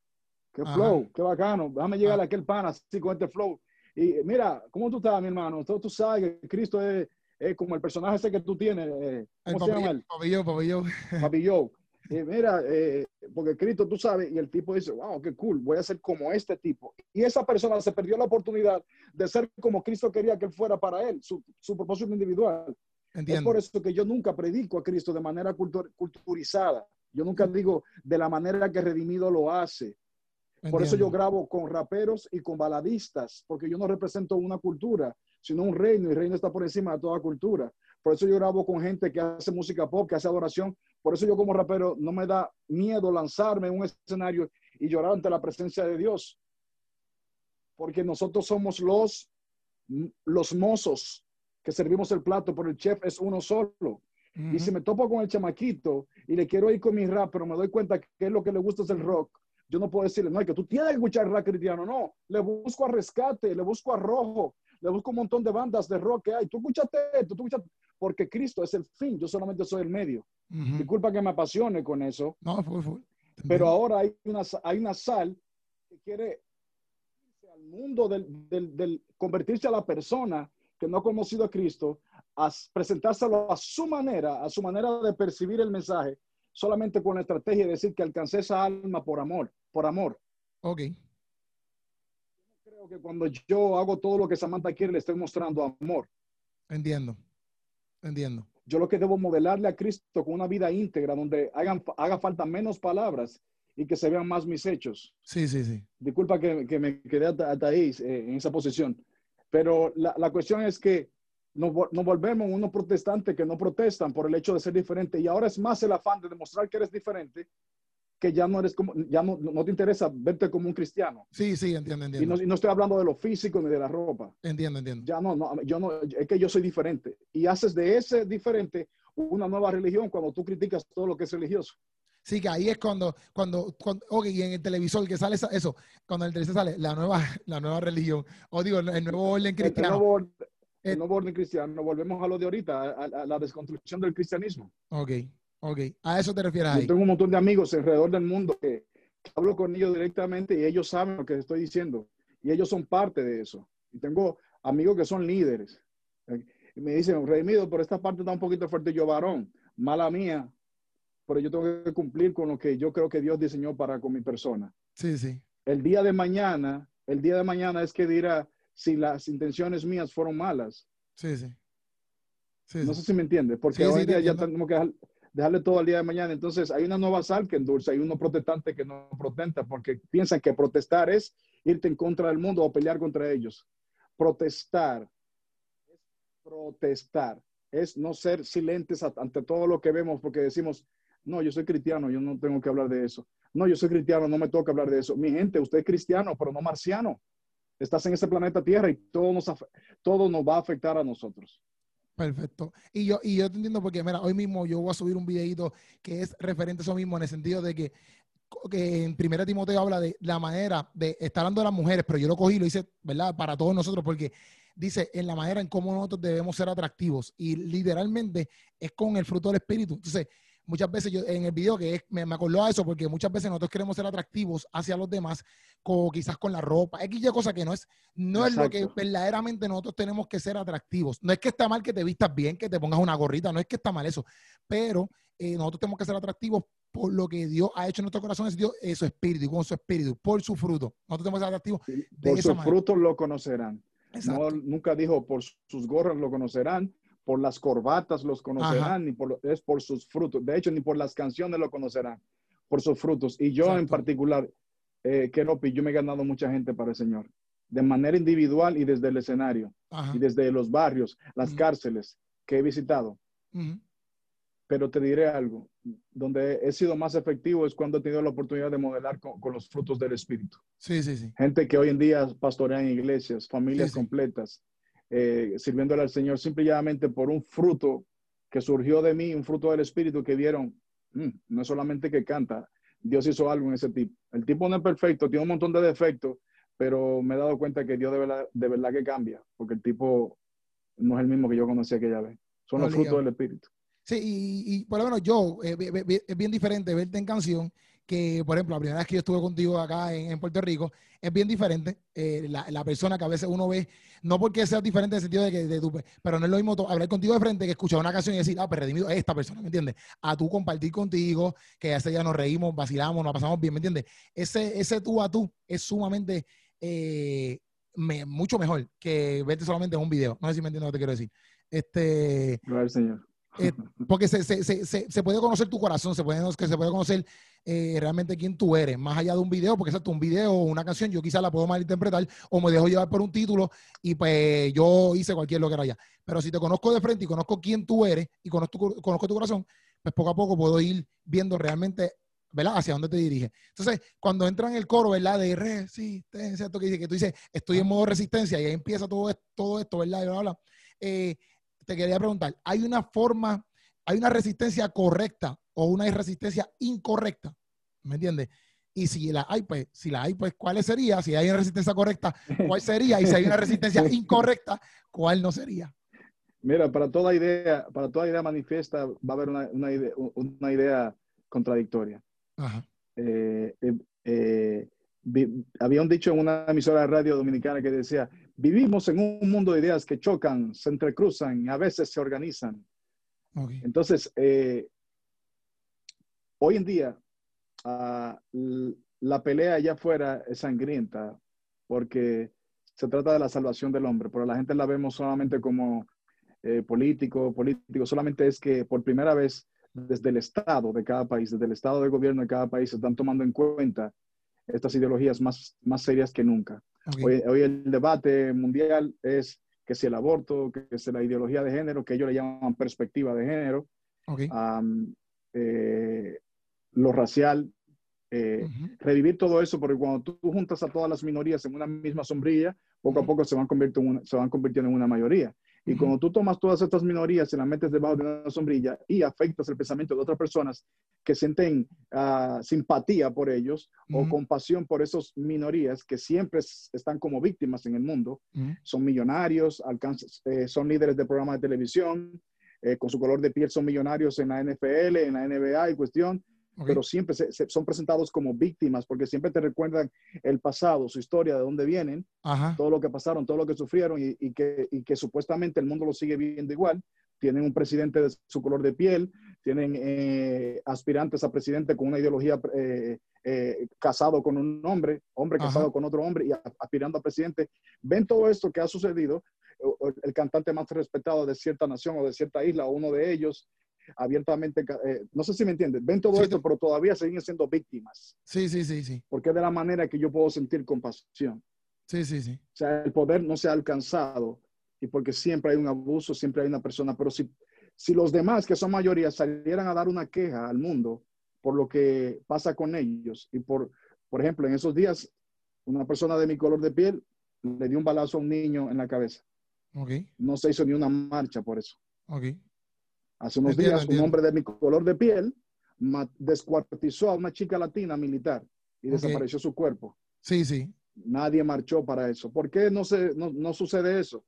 qué Ajá. flow, qué bacano. Déjame llegar Ah. a aquel pan así con este flow. Y mira, ¿cómo tú estás, mi hermano? Tú, tú sabes que Cristo es, es como el personaje ese que tú tienes. eh, El ¿Cómo se llama papillo, él? papillo, papillo. Papi Joe. Y mira, eh, porque Cristo, tú sabes, y el tipo dice, wow, qué cool, voy a ser como este tipo. Y esa persona se perdió la oportunidad de ser como Cristo quería que él fuera para él, su, su propósito individual. Es Entiendo. por eso que yo nunca predico a Cristo de manera cultur- culturizada. Yo nunca digo de la manera que Redimido lo hace. Por eso yo grabo con raperos y con baladistas, porque yo no represento una cultura, sino un reino, y el reino está por encima de toda cultura. Por eso yo grabo con gente que hace música pop, que hace adoración. Por eso yo como rapero no me da miedo lanzarme en un escenario y llorar ante la presencia de Dios. Porque nosotros somos los, los mozos que servimos el plato, pero el chef es uno solo. Y si me topo con el chamaquito y le quiero ir con mi rap, pero me doy cuenta que es lo que le gusta es el rock, yo no puedo decirle, no, es que tú tienes que escuchar rap cristiano, no. Le busco a Rescate, le busco a Rojo, le busco un montón de bandas de rock que hay. Tú escuchaste esto, tú escuchaste, porque Cristo es el fin, yo solamente soy el medio. Ujú. Disculpa que me apasione con eso, No, fue, pero ahora hay una, hay una sal que quiere irse al mundo del, del, del convertirse a la persona que no ha conocido a Cristo, a presentárselo a su manera, a su manera de percibir el mensaje, solamente con la estrategia de decir que alcancé esa alma por amor, por amor. Ok. Creo que cuando yo hago todo lo que Samantha quiere, le estoy mostrando amor. Entiendo. Entiendo. yo lo que debo modelarle a Cristo con una vida íntegra, donde hagan, haga falta menos palabras y que se vean más mis hechos. Sí, sí, sí. Disculpa que, que me quedé hasta, ahí eh, en esa posición, pero la, la cuestión es que nos, nos, volvemos unos protestantes que no protestan por el hecho de ser diferente y ahora es más el afán de demostrar que eres diferente que ya no eres como, ya no, no te interesa verte como un cristiano. Sí, sí, entiendo, entiendo. Y no, y no, estoy hablando de lo físico ni de la ropa. Entiendo, entiendo. Ya no, no, yo no, es que yo soy diferente. Y haces de ese diferente una nueva religión cuando tú criticas todo lo que es religioso. Sí, que ahí es cuando, cuando, cuando ok, y en el televisor que sale eso, cuando el televisor sale la nueva, la nueva religión, o digo, el nuevo orden cristiano. El, nuevo, el nuevo orden cristiano, volvemos a lo de ahorita, a, a, a la desconstrucción del cristianismo. Ok. Ok, a eso te refieres ahí. Yo tengo un montón de amigos alrededor del mundo que, que, hablo con ellos directamente y ellos saben lo que estoy diciendo y ellos son parte de eso. Y tengo amigos que son líderes. Y me dicen, Redimido, por esta parte está un poquito fuerte yo varón, mala mía, pero yo tengo que cumplir con lo que yo creo que Dios diseñó para con mi persona. Sí, sí. El día de mañana, el día de mañana es que dirá si las intenciones mías fueron malas. Sí, sí. sí no sé si me entiendes, porque Sí, hoy sí, día ya entiendo. tenemos que dejar- dejarle todo al día de mañana. Entonces hay una nueva sal que endulza, hay uno protestante que no protesta porque piensan que protestar es irte en contra del mundo o pelear contra ellos. Protestar es protestar, es no ser silentes ante todo lo que vemos porque decimos, no, yo soy cristiano, yo no tengo que hablar de eso. No, yo soy cristiano, no me toca hablar de eso. Mi gente, usted es cristiano, pero no marciano. Estás en este planeta Tierra y todo nos, todo nos va a afectar a nosotros. Perfecto. Y yo, y yo te entiendo porque, mira, hoy mismo yo voy a subir un videito que es referente a eso mismo, en el sentido de que, que en Primera Timoteo habla de la manera de estar hablando de las mujeres, pero yo lo cogí y lo hice, ¿verdad? Para todos nosotros, porque dice en la manera en cómo nosotros debemos ser atractivos. Y literalmente es con el fruto del Espíritu. Entonces, muchas veces yo en el video que es, me, me acordó a eso, porque muchas veces nosotros queremos ser atractivos hacia los demás, como quizás con la ropa, X cosa que no es, no es lo que verdaderamente nosotros tenemos que ser atractivos. No es que está mal que te vistas bien, que te pongas una gorrita, no es que está mal eso, pero eh, nosotros tenemos que ser atractivos por lo que Dios ha hecho en nuestro corazón, es Dios, eh, su espíritu, con su espíritu, por su fruto. Nosotros tenemos que ser atractivos. De Por sus frutos lo conocerán. No, nunca dijo por sus gorras lo conocerán, por las corbatas los conocerán, ni por, es por sus frutos. De hecho, ni por las canciones lo conocerán, por sus frutos. Y yo en particular, eh, Keropi, yo me he ganado mucha gente para el Señor, de manera individual y desde el escenario, Ajá. y desde los barrios, las cárceles que he visitado. Pero te diré algo, donde he sido más efectivo es cuando he tenido la oportunidad de modelar con, con los frutos del Espíritu. Sí, sí, sí. gente que hoy en día pastorea en iglesias, familias Sí, sí. completas, eh, sirviéndole al Señor simplemente por un fruto que surgió de mí, un fruto del Espíritu que vieron, "Mm, no es solamente que canta, Dios hizo algo en ese tipo. El tipo no es perfecto, tiene un montón de defectos, pero me he dado cuenta que Dios de verdad, de verdad que cambia, porque el tipo no es el mismo que yo conocí aquella vez. Son los frutos del Espíritu. Sí, y, y por lo menos yo, eh, es bien diferente verte en canción que, por ejemplo, la primera vez que yo estuve contigo acá en, en Puerto Rico, es bien diferente. eh, la, la persona que a veces uno ve, no porque sea diferente en el sentido de que de tu, pero no es lo mismo hablar contigo de frente que escuchar una canción y decir, ah, pues redimido es esta persona, ¿me entiendes? A tú compartir contigo, que ese día nos reímos, vacilamos, nos pasamos bien, ¿me entiendes? Ese, ese tú a tú es sumamente, eh, me- mucho mejor que verte solamente en un video. No sé si me entiendes lo que te quiero decir. Este, al Señor. eh, porque se, se, se, se, puede conocer tu corazón, se puede, se puede conocer eh, realmente quién tú eres, más allá de un video, porque exacto, un video o una canción, yo quizás la puedo malinterpretar o me dejo llevar por un título y pues yo hice cualquier lo que era allá. Pero si te conozco de frente y conozco quién tú eres y conozco, tu- conozco tu corazón, pues poco a poco puedo ir viendo realmente, ¿verdad? Hacia dónde te dirige. Entonces, cuando entra en el coro, ¿verdad? De resistencia, esto que dice, que tú dices, estoy en modo resistencia y ahí empieza todo esto, todo esto ¿verdad? Y bla, bla. Eh, te quería preguntar, ¿hay una forma, hay una resistencia correcta o una resistencia incorrecta? ¿Me entiendes? Y si la hay, pues, si la hay, pues, ¿cuál sería? Si hay una resistencia correcta, ¿cuál sería? Y si hay una resistencia incorrecta, ¿cuál no sería? Mira, para toda idea, para toda idea manifiesta va a haber una, una idea, una idea contradictoria. Ajá. eh, eh, eh, vi- había un dicho en una emisora de radio dominicana que decía, vivimos en un mundo de ideas que chocan, se entrecruzan y a veces se organizan. Entonces, eh, hoy en día, l- la pelea allá afuera es sangrienta porque se trata de la salvación del hombre, pero la gente la vemos solamente como eh, político, político, solamente es que por primera vez desde el Estado de cada país, desde el Estado de gobierno de cada país, se están tomando en cuenta estas ideologías más, más serias que nunca. Hoy, hoy, el debate mundial es que si el aborto, que si la ideología de género, que ellos le llaman perspectiva de género, eh, lo racial, eh, revivir todo eso, porque cuando tú juntas a todas las minorías en una misma sombrilla, poco a poco se van, convirtiendo se van convirtiendo en una mayoría. Y cuando tú tomas todas estas minorías y las metes debajo de una sombrilla y afectas el pensamiento de otras personas que sienten ah, simpatía por ellos o compasión por esas minorías que siempre están como víctimas en el mundo, son millonarios, eh, son líderes de programas de televisión, eh, con su color de piel son millonarios en la NFL, en la NBA y cuestión, pero siempre son presentados como víctimas porque siempre te recuerdan el pasado, su historia, de dónde vienen, todo lo que pasaron, todo lo que sufrieron y, que, que, supuestamente el mundo lo sigue viendo igual. Tienen un presidente de su color de piel, tienen eh, aspirantes a presidente con una ideología eh, eh, casado con un hombre, hombre casado con otro hombre y aspirando a presidente. Ven todo esto que ha sucedido. El cantante más respetado de cierta nación o de cierta isla, uno de ellos, abiertamente, eh, no sé si me entiendes, ven todo esto, pero todavía siguen siendo víctimas. Sí, sí, sí, sí. Porque es de la manera que yo puedo sentir compasión. Sí, sí, sí. O sea, el poder no se ha alcanzado y porque siempre hay un abuso, siempre hay una persona, pero si, si los demás, que son mayoría, salieran a dar una queja al mundo por lo que pasa con ellos y por, por ejemplo, en esos días, una persona de mi color de piel le dio un balazo a un niño en la cabeza. Okay. No se hizo ni una marcha por eso. Okay. Hace unos días, un hombre de mi color de piel descuartizó a una chica latina militar y desapareció su cuerpo. Sí, sí. Nadie marchó para eso. ¿Por qué no, se, no, sucede eso?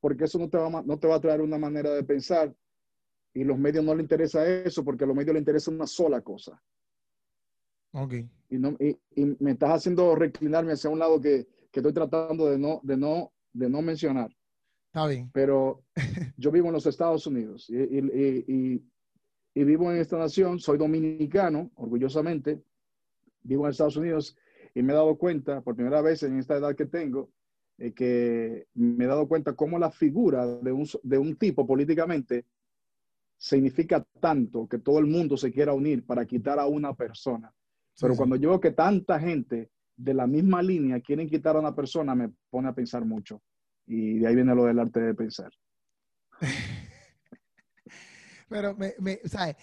Porque eso no te, va, no te va a traer una manera de pensar y los medios no le interesa eso porque a los medios le interesa una sola cosa. Ok. Y, no, y, me estás haciendo reclinarme hacia un lado que, que, estoy tratando de no, de, no, de no mencionar. Está bien. Pero yo vivo en los Estados Unidos y, vivo en esta nación, soy dominicano, orgullosamente, vivo en Estados Unidos y me he dado cuenta, por primera vez en esta edad que tengo, eh, que me he dado cuenta cómo la figura de un, de un tipo políticamente significa tanto que todo el mundo se quiera unir para quitar a una persona. Pero cuando yo veo que tanta gente de la misma línea quieren quitar a una persona, me pone a pensar mucho. Y de ahí viene lo del arte de pensar. Pero me, me ¿sabes?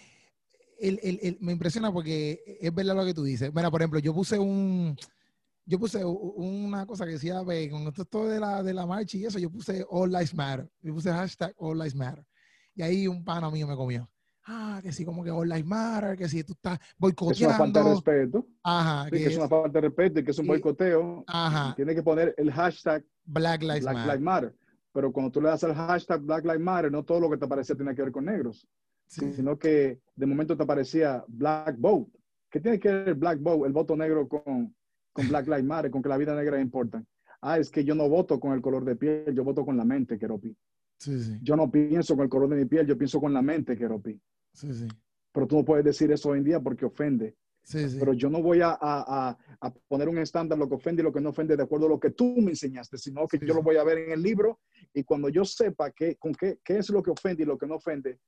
El, el, el, me impresiona porque es verdad lo que tú dices. Bueno, por ejemplo, yo puse un, yo puse una cosa que decía, ve, con esto de la, de la marcha y eso, yo puse All Lives Matter. Yo puse hashtag All Lives Matter. Y ahí un pana mío me comió. Ah, que sí, como que All Lives Matter, que si tú estás boicoteando. Es una falta de respeto. Ajá. que, es, una falta de respeto y que es un boicoteo. Ajá. Tiene que poner el hashtag Black Lives, Matter. Pero cuando tú le das el hashtag Black Lives Matter, no todo lo que te aparecía tiene que ver con negros, sino que de momento te aparecía Black Vote. ¿Qué tiene que ver el Black Vote, el voto negro con, con Black Lives Matter, con que la vida negra importa? Ah, es que yo no voto con el color de piel, yo voto con la mente, Keropi. Sí, sí. Yo no pienso con el color de mi piel, yo pienso con la mente, Keropi. Sí, sí. Pero tú no puedes decir eso hoy en día porque ofende. Pero yo no voy a, a, a, poner un estándar lo que ofende y lo que no ofende de acuerdo a lo que tú me enseñaste, sino que yo lo voy a ver en el libro y cuando yo sepa qué, con qué, qué es lo que ofende y lo que no ofende,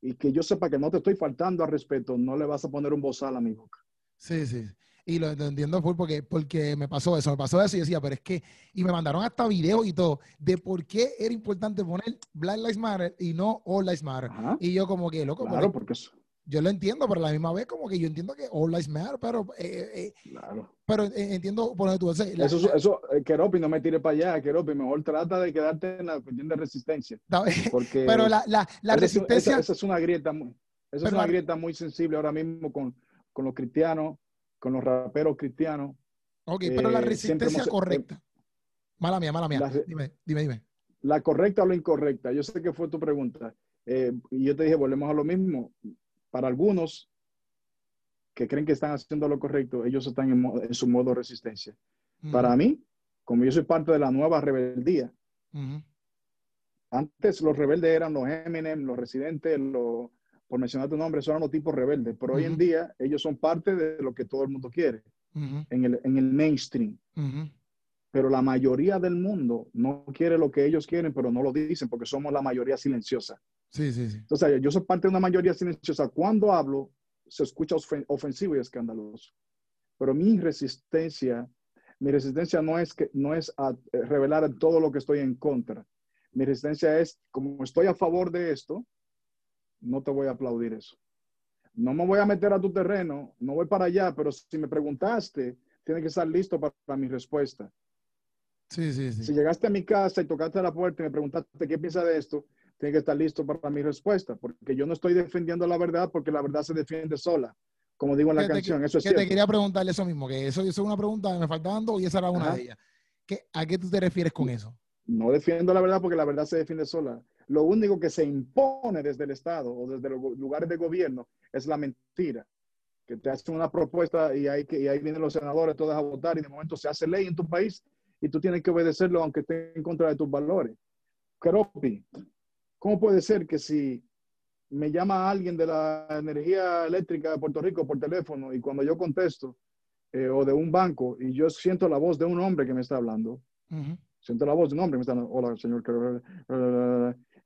y que yo sepa que no te estoy faltando al respeto, no le vas a poner un bozal a mi boca. Sí, sí. Y lo, entiendo full porque, porque me pasó eso, me pasó eso y decía, pero es que, y me mandaron hasta videos y todo, de por qué era importante poner Black Lives Matter y no All Lives Matter. Y yo como que, loco, claro, porque eso yo lo entiendo, pero a la misma vez como que yo entiendo que all lives matter, pero, eh, eh, claro. pero eh, entiendo por donde tú dices. Eso, eso Keropi, no me tire para allá, Keropi, mejor trata de quedarte en la cuestión de resistencia. Porque pero la, la, la resistencia... Esa, es una grieta muy, esa es una grieta muy sensible ahora mismo con, con los cristianos, con los raperos cristianos. Ok, pero la resistencia correcta. mala mía, mala mía. dime, dime, dime. La correcta o la incorrecta. Yo sé que fue tu pregunta. y yo te dije, volvemos a lo mismo para algunos que creen que están haciendo lo correcto, ellos están en, su modo resistencia. Para mí, como yo soy parte de la nueva rebeldía, antes los rebeldes eran los Eminem, los residentes, los, por mencionar tu nombre, son los tipos rebeldes, pero hoy en día ellos son parte de lo que todo el mundo quiere en, el, en el mainstream. pero la mayoría del mundo no quiere lo que ellos quieren, pero no lo dicen porque somos la mayoría silenciosa. Sí, sí, sí. Entonces, yo soy parte de una mayoría silenciosa. Cuando hablo, se escucha ofensivo y escandaloso. Pero mi resistencia, mi resistencia no es, que, no es a eh, revelar todo lo que estoy en contra. Mi resistencia es, como estoy a favor de esto, no te voy a aplaudir eso. No me voy a meter a tu terreno, no voy para allá, pero si me preguntaste, tiene que estar listo para, para mi respuesta. Sí, sí, sí. Si llegaste a mi casa y tocaste la puerta y me preguntaste qué piensa de esto, tiene que estar listo para mi respuesta, porque yo no estoy defendiendo la verdad porque la verdad se defiende sola, como digo en la canción. eso es que te quería preguntarle eso mismo, que eso, es una pregunta que me faltando y esa era una de ellas. ¿Qué, ¿A qué tú te refieres con eso? No defiendo la verdad porque la verdad se defiende sola. Lo único que se impone desde el Estado o desde los lugares de gobierno es la mentira. Que te hacen una propuesta y ahí, y ahí vienen los senadores todos a votar y de momento se hace ley en tu país y tú tienes que obedecerlo aunque esté en contra de tus valores. Keropi, ¿cómo puede ser que si me llama alguien de la energía eléctrica de Puerto Rico por teléfono y cuando yo contesto, eh, o de un banco, y yo siento la voz de un hombre que me está hablando, siento la voz de un hombre que me está hablando, hola, señor,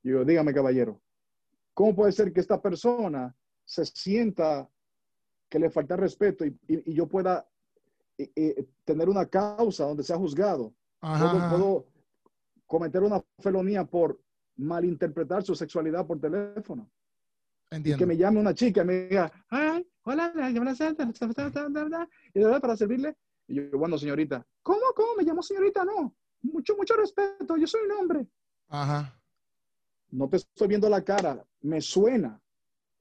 y yo, dígame, caballero, ¿cómo puede ser que esta persona se sienta que le falta respeto y yo pueda tener una causa donde sea juzgado. Puedo, cometer una felonía por malinterpretar su sexualidad por teléfono. Entiendo. que me llame una chica y me diga, ay, hola, y de para servirle. Y yo, bueno, señorita, ¿cómo, cómo? Me llamo señorita, no. Mucho, mucho respeto, yo soy un hombre. Ajá. No te estoy viendo la cara, me suena.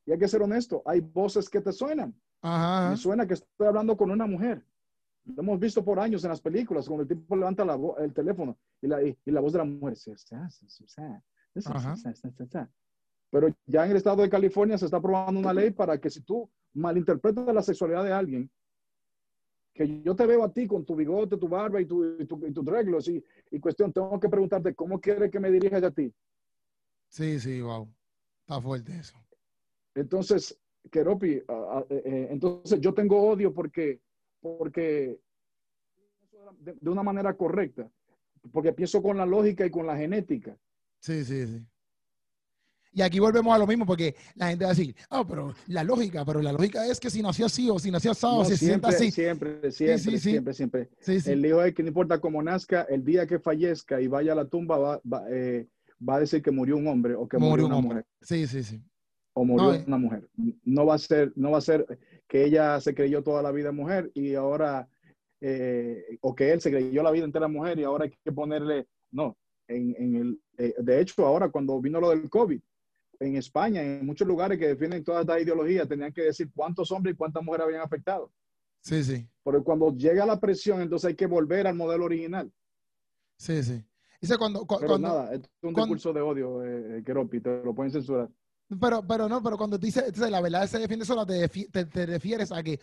Y hay que ser honesto, hay voces que te suenan. Ajá. Me suena que estoy hablando con una mujer. Lo hemos visto por años en las películas, cuando el tipo levanta la el teléfono y la, y, la, voz de la mujer. Pero ya en el estado de California se está aprobando una ley para que si tú malinterpretas la sexualidad de alguien, que yo te veo a ti con tu bigote, tu barba y, tu, y, tu, y tus reglos y, y, cuestión, tengo que preguntarte, ¿cómo quiere que me dirija a ti? Sí, sí, wow. Está fuerte eso. Entonces, Keropi, eh, eh, entonces yo tengo odio porque porque de, una manera correcta, porque pienso con la lógica y con la genética. Sí, sí, sí. Y aquí volvemos a lo mismo, porque la gente va a decir, oh, pero la lógica, pero la lógica es que si nació así o si nació asado, no, se siente así. Siempre, siempre, siempre, siempre. El hijo es que no importa cómo nazca, el día que fallezca y vaya a la tumba, va, va, eh, va a decir que murió un hombre o que murió, una mujer. Sí, sí, sí. O murió eh. una mujer. No va a ser, no va a ser, que ella se creyó toda la vida mujer y ahora, eh, o que él se creyó la vida entera mujer y ahora hay que ponerle, no, en, en el, eh, de hecho ahora cuando vino lo del COVID, en España, en muchos lugares que defienden toda esta ideología, tenían que decir cuántos hombres y cuántas mujeres habían afectado. Sí, sí. Porque cuando llega la presión, entonces hay que volver al modelo original. Sí, sí. Dice cuando, Pero nada, es un discurso de odio, eh, Keropi, te lo pueden censurar. Pero, pero no, pero cuando dice, la verdad se defiende sola, te, te, refieres a que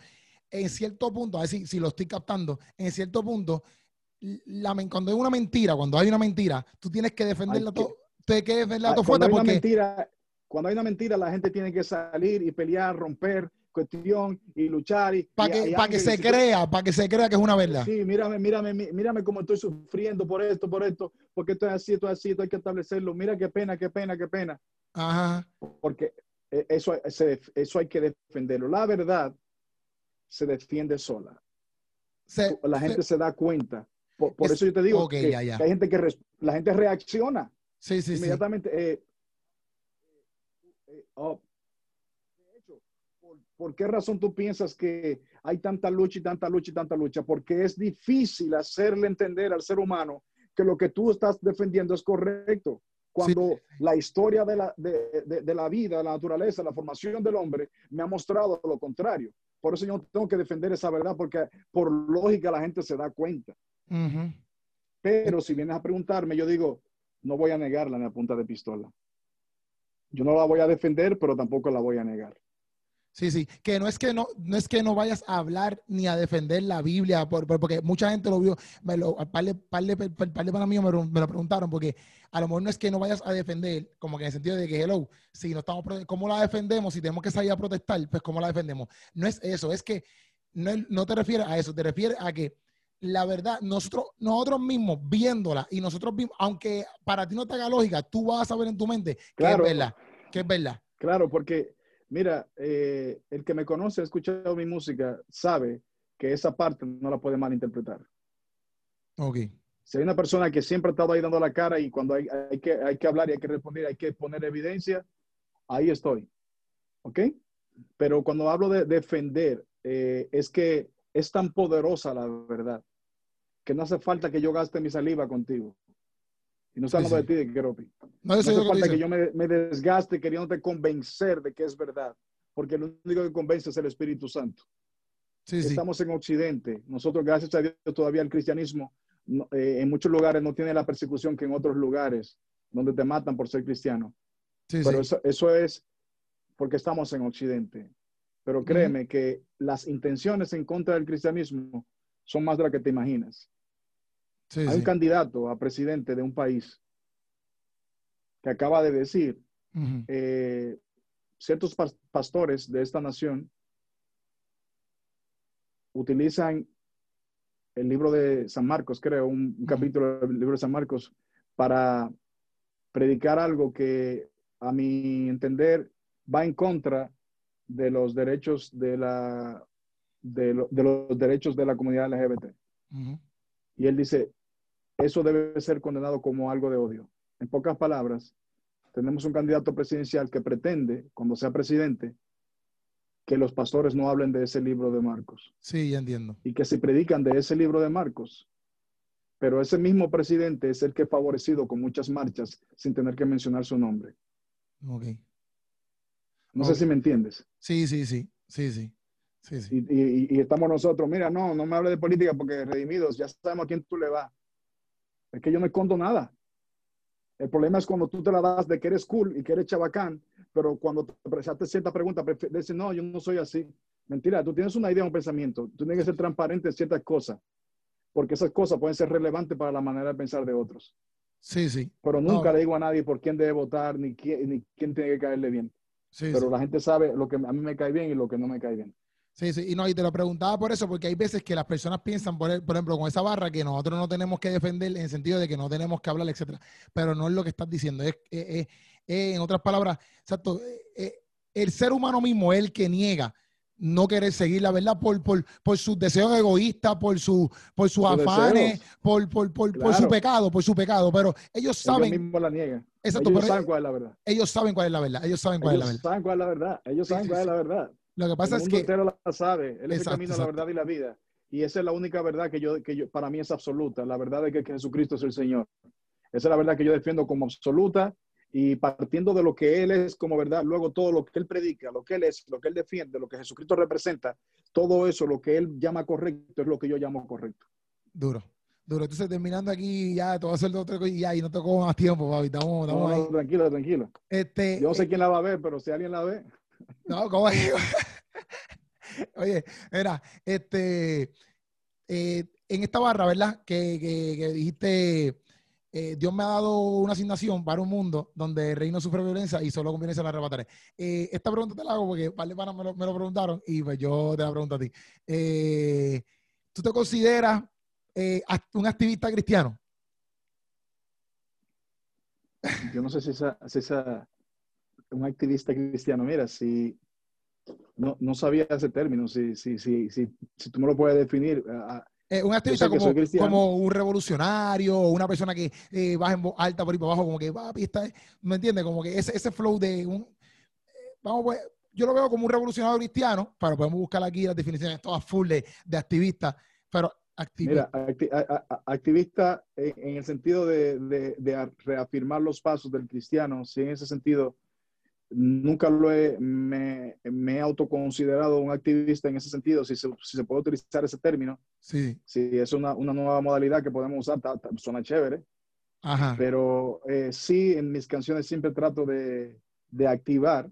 en cierto punto, a ver si, lo estoy captando, en cierto punto, la, cuando hay una mentira, cuando hay una mentira, tú tienes que defenderla todo, tienes que defenderla todo fuerte porque... mentira, cuando hay una mentira, la gente tiene que salir y pelear, romper, cuestión y luchar. Y, para que, se crea, para que se crea que es una verdad. Sí, mírame, mírame, mírame cómo estoy sufriendo por esto, por esto, porque esto es así, esto es así, esto hay que establecerlo. Mira qué pena, qué pena, qué pena. Ajá. Porque eh, eso, eso hay que defenderlo. La verdad se defiende sola. la gente se, da cuenta. Por, eso yo te digo que, hay gente que la gente reacciona. Sí, sí, inmediatamente. Eh, eh, oh, ¿por, qué razón tú piensas que hay tanta lucha y tanta lucha y tanta lucha? Porque es difícil hacerle entender al ser humano que lo que tú estás defendiendo es correcto cuando la historia de la, de, de, la vida, la naturaleza, la formación del hombre me ha mostrado lo contrario. Por eso yo tengo que defender esa verdad, porque por lógica la gente se da cuenta. Pero si vienes a preguntarme, yo digo, no voy a negarla en la punta de pistola. Yo no la voy a defender, pero tampoco la voy a negar. Sí, sí, que no es que no, no es que no vayas a hablar ni a defender la Biblia, porque mucha gente lo vio, me lo, par de, para mí me, lo preguntaron, porque a lo mejor no es que no vayas a defender, como que en el sentido de que, hello, si no estamos, ¿cómo la defendemos? Si tenemos que salir a protestar, pues ¿cómo la defendemos? No es eso, es que no, no te refieres a eso, te refieres a que la verdad, nosotros, nosotros mismos viéndola y nosotros mismos, aunque para ti no te haga lógica, tú vas a saber en tu mente Claro. que es verdad, que es verdad. Claro, porque mira, eh, el que me conoce, ha escuchado mi música, sabe que esa parte no la puede malinterpretar. Ok. Si hay una persona que siempre ha estado ahí dando la cara y cuando hay, hay que, hay que hablar y hay que responder, hay que poner evidencia, ahí estoy. ¿Ok? Pero cuando hablo de defender, eh, es que es tan poderosa la verdad que no hace falta que yo gaste mi saliva contigo. Y no Sí, hablando sí. de ti, de Keropi. No, No hace falta que yo me, me desgaste queriéndote convencer de que es verdad, porque lo único que convence es el Espíritu Santo. Sí. Estamos en Occidente. Nosotros, gracias a Dios, todavía el cristianismo no- eh, en muchos lugares no tiene la persecución que en otros lugares, donde te matan por ser cristiano. Sí, Pero eso, eso es porque estamos en Occidente. Pero créeme que las intenciones en contra del cristianismo son más de las que te imaginas. Sí, Hay sí. un candidato a presidente de un país que acaba de decir eh, ciertos pas- pastores de esta nación utilizan el libro de San Marcos, creo, un, capítulo del libro de San Marcos, para predicar algo que, a mi entender, va en contra de los derechos de la de, lo- de los derechos de la comunidad LGBT. Y él dice, eso debe ser condenado como algo de odio. En pocas palabras, tenemos un candidato presidencial que pretende, cuando sea presidente, que los pastores no hablen de ese libro de Marcos Sí, ya entiendo. y que se predican de ese libro de Marcos. Pero ese mismo presidente es el que ha favorecido con muchas marchas sin tener que mencionar su nombre. Ok. No sé si me entiendes. Sí, sí, sí. Sí, sí. Sí, sí. Y, y- y estamos nosotros, mira, no, no me hable de política porque redimidos, ya sabemos a quién tú le vas. Es que yo no escondo nada. El problema es cuando tú te la das de que eres cool y que eres chabacán, pero cuando te presentaste cierta pregunta, dices, no, yo no soy así. Mentira, tú tienes una idea, un pensamiento. Tú tienes que ser transparente en ciertas cosas, porque esas cosas pueden ser relevantes para la manera de pensar de otros. Sí, sí. Pero nunca No. le digo a nadie por quién debe votar, ni quién, ni quién tiene que caerle bien. Sí, Pero sí. la gente sabe lo que a mí me cae bien y lo que no me cae bien. Sí, sí, y no, y te lo preguntaba por eso, porque hay veces que las personas piensan, por, el- por ejemplo, con esa barra, que nosotros no tenemos que defender en el sentido de que no tenemos que hablar, etcétera. Pero no es lo que estás diciendo. Es, es- es- es, en otras palabras, exacto, eh, eh, el ser humano mismo es el que niega no querer seguir la verdad por, por, por sus deseos egoístas, por, su, por sus afanes, deseos. por, por, por, por su pecado, por su pecado. Pero ellos saben, Ellos mismos la niegan. exacto, ellos pero saben cuál es la verdad. ellos saben cuál es la verdad. Ellos saben cuál es la verdad. saben cuál es la verdad. Ellos Sí, saben sí, cuál sí. es la verdad. Lo que pasa el es mundo que, entero la sabe. Él es el Exacto, camino, la exacto. verdad y la vida. Y esa es la única verdad que yo, que yo, para mí es absoluta. La verdad de que, que Jesucristo es el Señor. Esa es la verdad que yo defiendo como absoluta y partiendo de lo que Él es como verdad, luego todo lo que Él predica, lo que Él es, lo que Él defiende, lo que Jesucristo representa, todo eso, lo que Él llama correcto, es lo que yo llamo correcto. Duro, duro. Entonces, terminando aquí, ya te voy a hacer otra cosa y ya, y no te más tiempo, papi. Estamos, No, estamos ahí. no, tranquilo, tranquilo. Este, Yo no sé eh, quién la va a ver, pero si alguien la ve, no, ¿cómo es? Oye, mira, este, eh, en esta barra, ¿verdad? Que, dijiste, eh, Dios me ha dado una asignación para un mundo donde el reino sufre violencia y solo con violencia la arrebataré. Eh, esta pregunta te la hago porque varios panas me lo, me lo preguntaron y pues yo te la pregunto a ti. ¿Tú te consideras un activista cristiano? yo no sé si esa un activista cristiano, mira, si no, no sabía ese término, si, si, si, si, si tú me lo puedes definir. ah, Eh, un activista como, como un revolucionario o una persona que eh, baja en voz alta por ahí para abajo, como que, papi, está, ¿me entiendes? Como que ese, ese flow de un, eh, vamos pues, yo lo veo como un revolucionario cristiano, pero podemos buscar aquí las definiciones todas full de, de activista, pero activista. Mira, acti- a- a- activista en, en el sentido de, de- de reafirmar los pasos del cristiano, sí, en ese sentido, nunca lo he, me, me he autoconsiderado un activista en ese sentido, si se, si se puede utilizar ese término, sí, si es una, una nueva modalidad que podemos usar, ta- ta- suena chévere, ajá, pero eh, sí, en mis canciones siempre trato de, de activar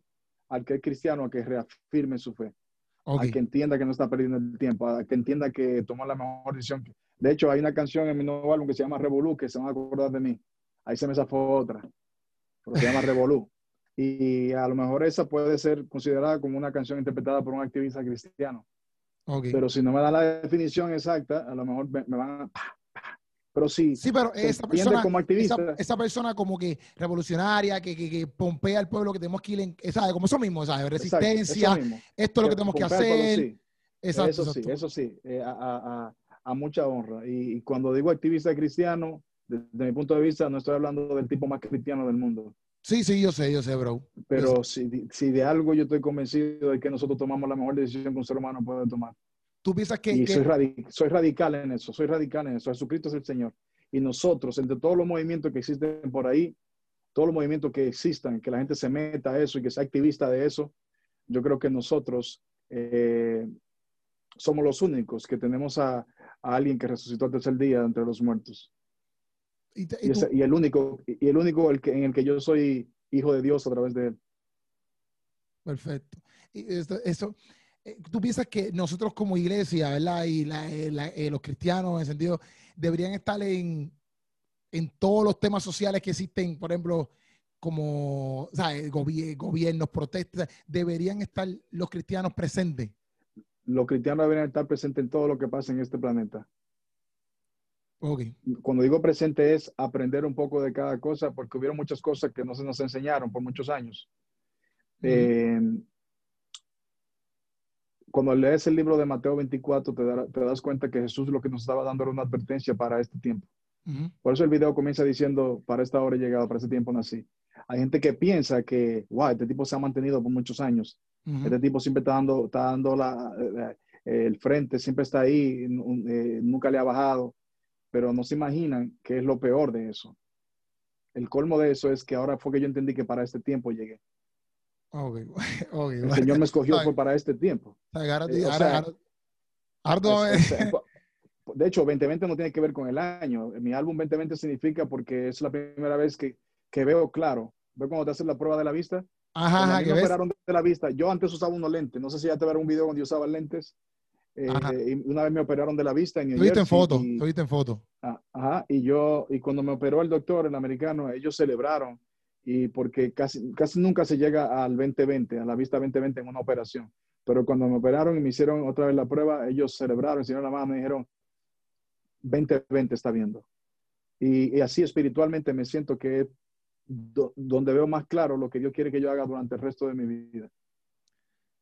al que es cristiano a que reafirme su fe, ok, a que entienda que no está perdiendo el tiempo, a que entienda que tomó la mejor decisión. De hecho, hay una canción en mi nuevo álbum que se llama Revolú, que se van a acordar de mí. Ahí se me zafó otra, pero se llama Revolú. Y a lo mejor esa puede ser considerada como una canción interpretada por un activista cristiano. Ok. Pero si no me da la definición exacta, a lo mejor me, me van a... Pero sí, Sí, pero esa persona, como activista. esa, esa persona como que revolucionaria, que, que, que pompea al pueblo, que tenemos que ir en, ¿sabes? Como eso mismo, ¿sabes? Exacto, Resistencia, eso mismo. esto es lo que tenemos que al pueblo, hacer. sí. Exacto, eso sí, exacto. eso sí, eh, a, a- a- a mucha honra. Y, y cuando digo activista cristiano, desde mi punto de vista, no estoy hablando del tipo más cristiano del mundo. Sí, sí, yo sé, yo sé, bro. Pero si, si de algo yo estoy convencido de que nosotros tomamos la mejor decisión que un ser humano puede tomar. Tú piensas que, Y que- soy, radi- soy radical en eso, soy radical en eso. Jesucristo es el Señor. Y nosotros, entre todos los movimientos que existen por ahí, todos los movimientos que existan, que la gente se meta a eso y que sea activista de eso, yo creo que nosotros eh, somos los únicos que tenemos a, a alguien que resucitó al tercer día entre los muertos. Y te- y Y, tú- ese- y el único, y el único el que, en el que yo soy hijo de Dios a través de él. Perfecto. Y esto- eso, eh, tú piensas que nosotros como iglesia, ¿verdad? Y la- eh, la- eh, los cristianos, en el sentido, deberían estar en, en todos los temas sociales que existen, por ejemplo, como ¿sabes? Gobi- gobiernos, protestas, deberían estar los cristianos presentes. Los cristianos deben estar presentes en todo lo que pasa en este planeta. Ok. cuando digo presente es aprender un poco de cada cosa, porque hubieron muchas cosas que no se nos enseñaron por muchos años. Eh, cuando lees el libro de Mateo 24, te, te das cuenta que Jesús lo que nos estaba dando era una advertencia para este tiempo. Ujú. Por eso el video comienza diciendo, para esta hora he llegado, para este tiempo nací. Hay gente que piensa que, wow, este tipo se ha mantenido por muchos años. Ujú. Este tipo siempre está dando, está dando la, eh, el frente, siempre está ahí, eh, nunca le ha bajado, pero no se imaginan qué es lo peor de eso. El colmo de eso es que ahora fue que yo entendí que para este tiempo llegué. Ok. Ok. El Señor me escogió fue para este tiempo. Eh, o sea, Es- es- de hecho, 2020 no tiene que ver con el año. Mi álbum 2020 significa porque es la primera vez que, que veo claro. ¿Ves cuando te hacen la prueba de la vista? Ajá, ajá, que me operaron de la vista, yo antes usaba unos lentes. No sé si ya te verán un video cuando yo usaba lentes. Eh, y una vez me operaron de la vista en New viste en Jersey foto, y- en foto. Ah, Ajá, y yo, y cuando me operó el doctor, el americano, ellos celebraron, y porque casi, casi nunca se llega al 2020, a la vista 2020 en una operación. Pero cuando me operaron y me hicieron otra vez la prueba, ellos celebraron, hicieron la mano y dijeron, 2020 está viendo. Y, y así espiritualmente me siento que es do- donde veo más claro lo que Dios quiere que yo haga durante el resto de mi vida.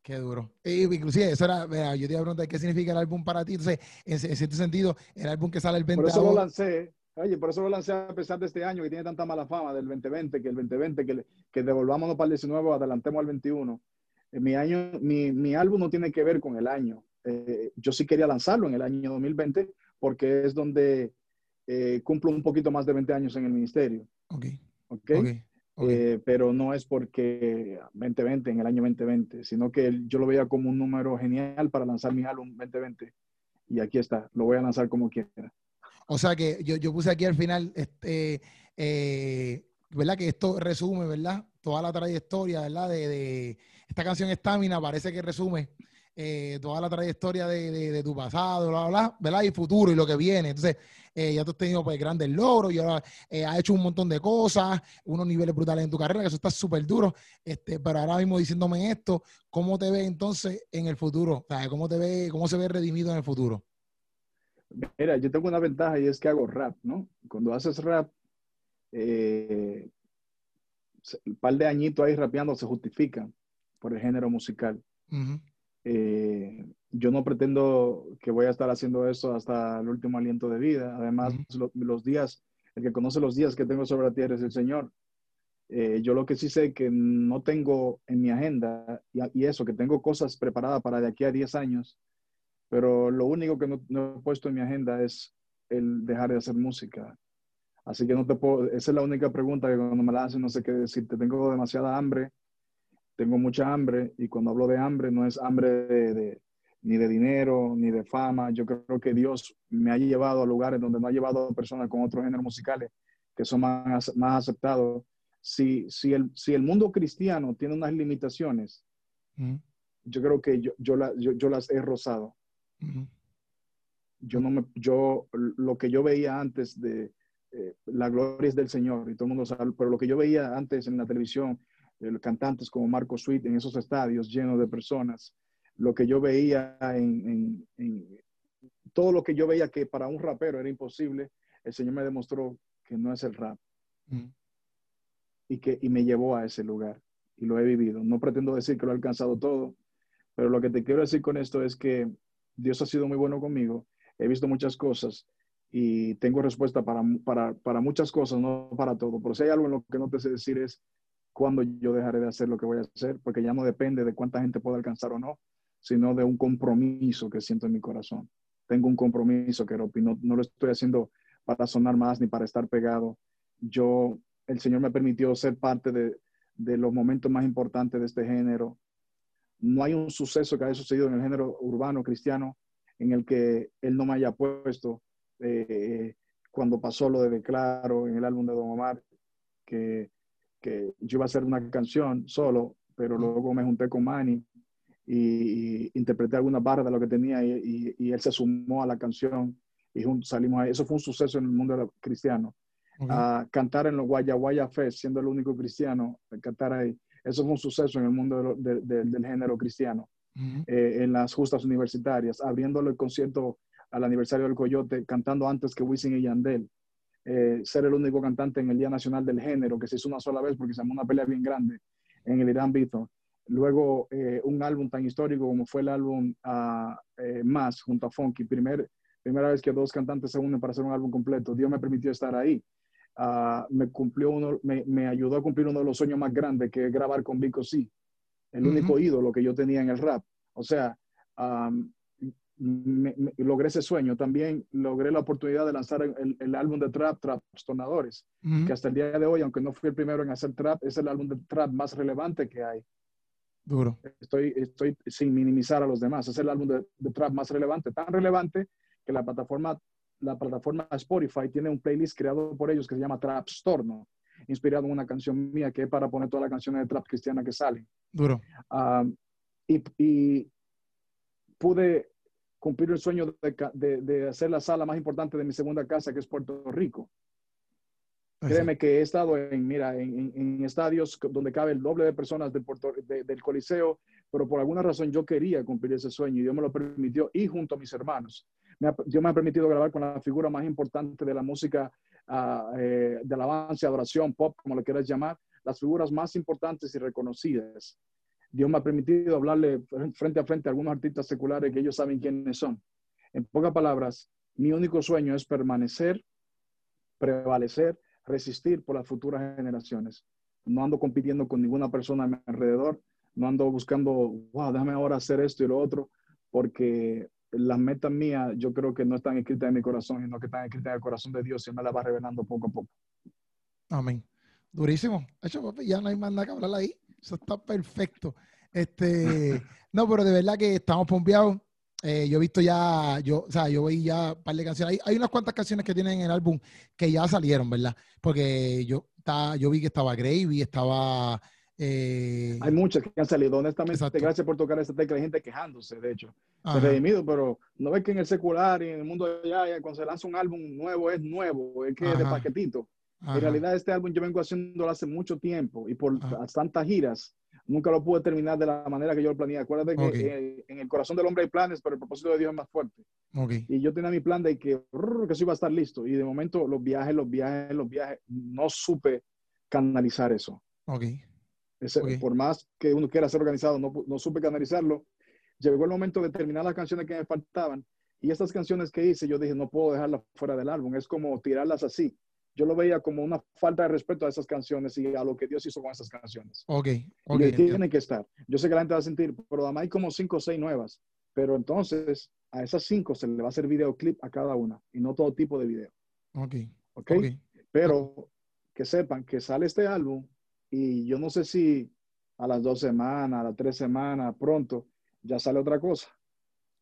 Qué duro. E, inclusive, eso era, vea, yo te iba a preguntar qué significa el álbum para ti. Entonces, en, en cierto sentido, el álbum que sale el 20 Por eso lo lancé, oye, por eso lo lancé a pesar de este año que tiene tanta mala fama del 2020, que el 2020, que, le- que devolvámonos para el 19, adelantemos al 21. Eh, Mi, año, mi, mi álbum no tiene que ver con el año. Eh, yo sí quería lanzarlo en el año 2020 porque es donde eh, cumplo un poquito más de 20 años en el ministerio. Ok, ¿ok? ok, ok. Eh, pero no es porque 2020, en el año 2020, sino que yo lo veía como un número genial para lanzar mi álbum 2020. Y aquí está, lo voy a lanzar como quiera. O sea que yo, yo puse aquí al final, este, eh, ¿verdad? Que esto resume, ¿verdad? Toda la trayectoria, ¿verdad? De, de esta canción Estamina parece que resume eh, toda la trayectoria de, de- de tu pasado, bla, bla, bla, ¿verdad? Y futuro y lo que viene. Entonces, eh, ya tú has tenido pues, grandes logros y ahora eh, has hecho un montón de cosas, unos niveles brutales en tu carrera, que eso está súper duro. Este, pero ahora mismo diciéndome esto, ¿cómo te ves entonces en el futuro? O sea, ¿cómo te ve, cómo se ve redimido en el futuro? Mira, yo tengo una ventaja y es que hago rap, ¿no? Cuando haces rap, eh, se- un par de añitos ahí rapeando se justifican por el género musical. Ujú. Eh, yo no pretendo que voy a estar haciendo eso hasta el último aliento de vida. Además, lo- los días, el que conoce los días que tengo sobre la tierra es el Señor. Eh, yo lo que sí sé que no tengo en mi agenda y, y eso, que tengo cosas preparadas para de aquí a 10 años, pero lo único que no, no he puesto en mi agenda es el dejar de hacer música. Así que no te puedo, esa es la única pregunta que cuando me la hacen no sé qué decirte. Tengo demasiada hambre, tengo mucha hambre y cuando hablo de hambre no es hambre de, de- ni de dinero, ni de fama. Yo creo que Dios me ha llevado a lugares donde no ha llevado a personas con otros géneros musicales que son más, más aceptados. Si, si, el, si el mundo cristiano tiene unas limitaciones, Ujú. yo creo que yo, yo, la- yo- yo las he rozado. Ujú. yo no me, yo, lo que yo veía antes de eh, la gloria es del Señor y todo el mundo sabe, pero lo que yo veía antes en la televisión, cantantes como Marco Sweet en esos estadios llenos de personas, lo que yo veía en, todo lo que yo veía que para un rapero era imposible, el Señor me demostró que no es el rap. Y que y me llevó a ese lugar y lo he vivido. No pretendo decir que lo he alcanzado todo, pero lo que te quiero decir con esto es que Dios ha sido muy bueno conmigo. He visto muchas cosas y tengo respuesta para, para, para muchas cosas, no para todo. Pero si hay algo en lo que no te sé decir es cuándo yo dejaré de hacer lo que voy a hacer, porque ya no depende de cuánta gente pueda alcanzar o no, sino de un compromiso que siento en mi corazón. Tengo un compromiso, que no, lo estoy haciendo para sonar más ni para estar pegado. Yo, el Señor me permitió ser parte de, de los momentos más importantes de este género. No hay un suceso que haya sucedido en el género urbano cristiano en el que Él no me haya puesto eh, cuando pasó lo de Declaro en el álbum de Don Omar, que, que yo iba a hacer una canción solo, pero luego me junté con Manny y, interpreté algunas barras de lo que tenía y, y, él se sumó a la canción y juntos salimos ahí. Eso fue un suceso en el mundo cristiano. A cantar en los Guaya Guaya Fest, siendo el único cristiano, cantar ahí. Eso fue un suceso en el mundo del género cristiano, eh, en las justas universitarias, abriéndole el concierto al aniversario del Coyote, cantando antes que Wisin y Yandel. Eh, ser el único cantante en el Día Nacional del Género, que se hizo una sola vez porque se armó una pelea bien grande en el Irán Beaton. Luego, eh, un álbum tan histórico como fue el álbum uh, Más junto a Funky, primer, primera vez que dos cantantes se unen para hacer un álbum completo. Dios me permitió estar ahí. Uh, me, cumplió uno, me, me, ayudó a cumplir uno de los sueños más grandes, que es grabar con Vico C, el único ídolo que yo tenía en el rap. O sea, um, me, logré ese sueño. También logré la oportunidad de lanzar el, el álbum de trap, Trap Tornadores, que hasta el día de hoy, aunque no fui el primero en hacer trap, es el álbum de trap más relevante que hay. Duro. Estoy, estoy sin minimizar a los demás. Es el álbum de, de trap más relevante, tan relevante que la plataforma, la plataforma Spotify tiene un playlist creado por ellos que se llama Trap Storno, inspirado en una canción mía que es para poner todas las canciones de trap cristiana que salen. Duro. Ah, y, y, pude cumplir el sueño de, de, hacer la sala más importante de mi segunda casa, que es Puerto Rico. Créeme que he estado en, mira, en, en, estadios donde cabe el doble de personas del, Puerto, del Coliseo, pero por alguna razón yo quería cumplir ese sueño y Dios me lo permitió y junto a mis hermanos. Me Dios me ha permitido grabar con la figura más importante de la música uh, eh, de alabanza, adoración, pop, como lo quieras llamar, las figuras más importantes y reconocidas. Dios me ha permitido hablarle frente a frente a algunos artistas seculares que ellos saben quiénes son. En pocas palabras, mi único sueño es permanecer, prevalecer, resistir por las futuras generaciones. No ando compitiendo con ninguna persona a mi alrededor, no ando buscando, wow, déjame ahora hacer esto y lo otro, porque las metas mías yo creo que no están escritas en mi corazón, sino que están escritas en el corazón de Dios y me las va revelando poco a poco. Amén. Durísimo. Hecho, ya no hay más nada que hablar ahí. Eso está perfecto. Este, no, pero de verdad que estamos pompeados. Eh, yo he visto ya, yo, o sea, yo vi ya un par de canciones. Hay, hay, unas cuantas canciones que tienen en el álbum que ya salieron, ¿verdad? Porque yo, está, yo vi que estaba Gravy, estaba. Eh... Hay muchas que han salido. Honestamente, gracias por tocar esta tecla. Hay gente quejándose, de hecho. Se redimido, pero no ves que en el secular y en el mundo ya, cuando se lanza un álbum nuevo, es nuevo, es que es de paquetito. En realidad, este álbum yo vengo haciéndolo hace mucho tiempo y por tantas giras nunca lo pude terminar de la manera que yo lo planeé. Acuérdate que en el corazón del hombre hay planes, pero el propósito de Dios es más fuerte. Y yo tenía mi plan de que, que eso iba a estar listo. Y de momento los viajes, los viajes, los viajes, no supe canalizar eso. Ese, por más que uno quiera ser organizado, no, no supe canalizarlo. Llegó el momento de terminar las canciones que me faltaban. Y estas canciones que hice, yo dije, no puedo dejarlas fuera del álbum. Es como tirarlas así yo lo veía como una falta de respeto a esas canciones y a lo que Dios hizo con esas canciones. Ok, ok. Y tienen que estar. Yo sé que la gente va a sentir, pero además hay como cinco o seis nuevas. Pero entonces a esas cinco se le va a hacer videoclip a cada una y no todo tipo de video. Ok. Ok. Pero que sepan que sale este álbum y yo no sé si a las dos semanas, a las tres semanas, pronto, ya sale otra cosa.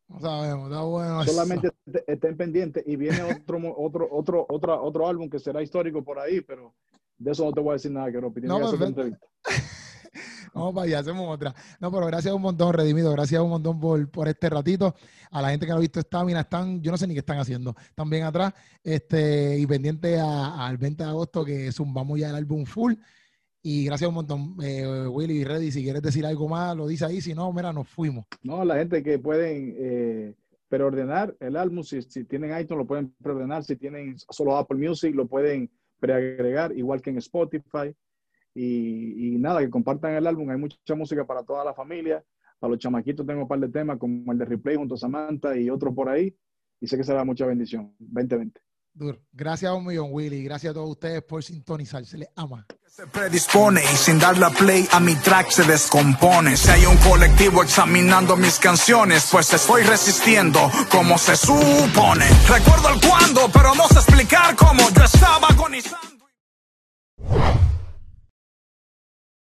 No sabemos, está bueno. Solamente estén pendientes y viene otro, otro, otro, otro, otro álbum que será histórico por ahí, pero de eso no te voy a decir nada, que no, no, Vamos para allá, hacemos otra. No, pero gracias un montón, Redimido. Gracias un montón por, por este ratito. A la gente que no ha visto esta mina, están, yo no sé ni qué están haciendo. Están bien atrás. Este, y pendiente al 20 de agosto que zumbamos ya el álbum full. Y gracias un montón, eh, Willy y Reddy. Si quieres decir algo más, lo dice ahí. Si no, mira, nos fuimos. No, la gente que pueden eh, preordenar el álbum, si, si tienen iTunes, lo pueden preordenar. Si tienen solo Apple Music, lo pueden preagregar, igual que en Spotify. Y, y, nada, que compartan el álbum. Hay mucha música para toda la familia. Para los chamaquitos tengo un par de temas, como el de Replay junto a Samantha y otros por ahí. Y sé que será mucha bendición. 2020. Duro. Gracias a un millón, Willy. Gracias a todos ustedes por sintonizar. Se les ama. Se predispone y sin dar la play a mi track se descompone. Si hay un colectivo examinando mis canciones, pues estoy resistiendo como se supone. Recuerdo el cuándo, pero no sé explicar cómo yo estaba agonizando.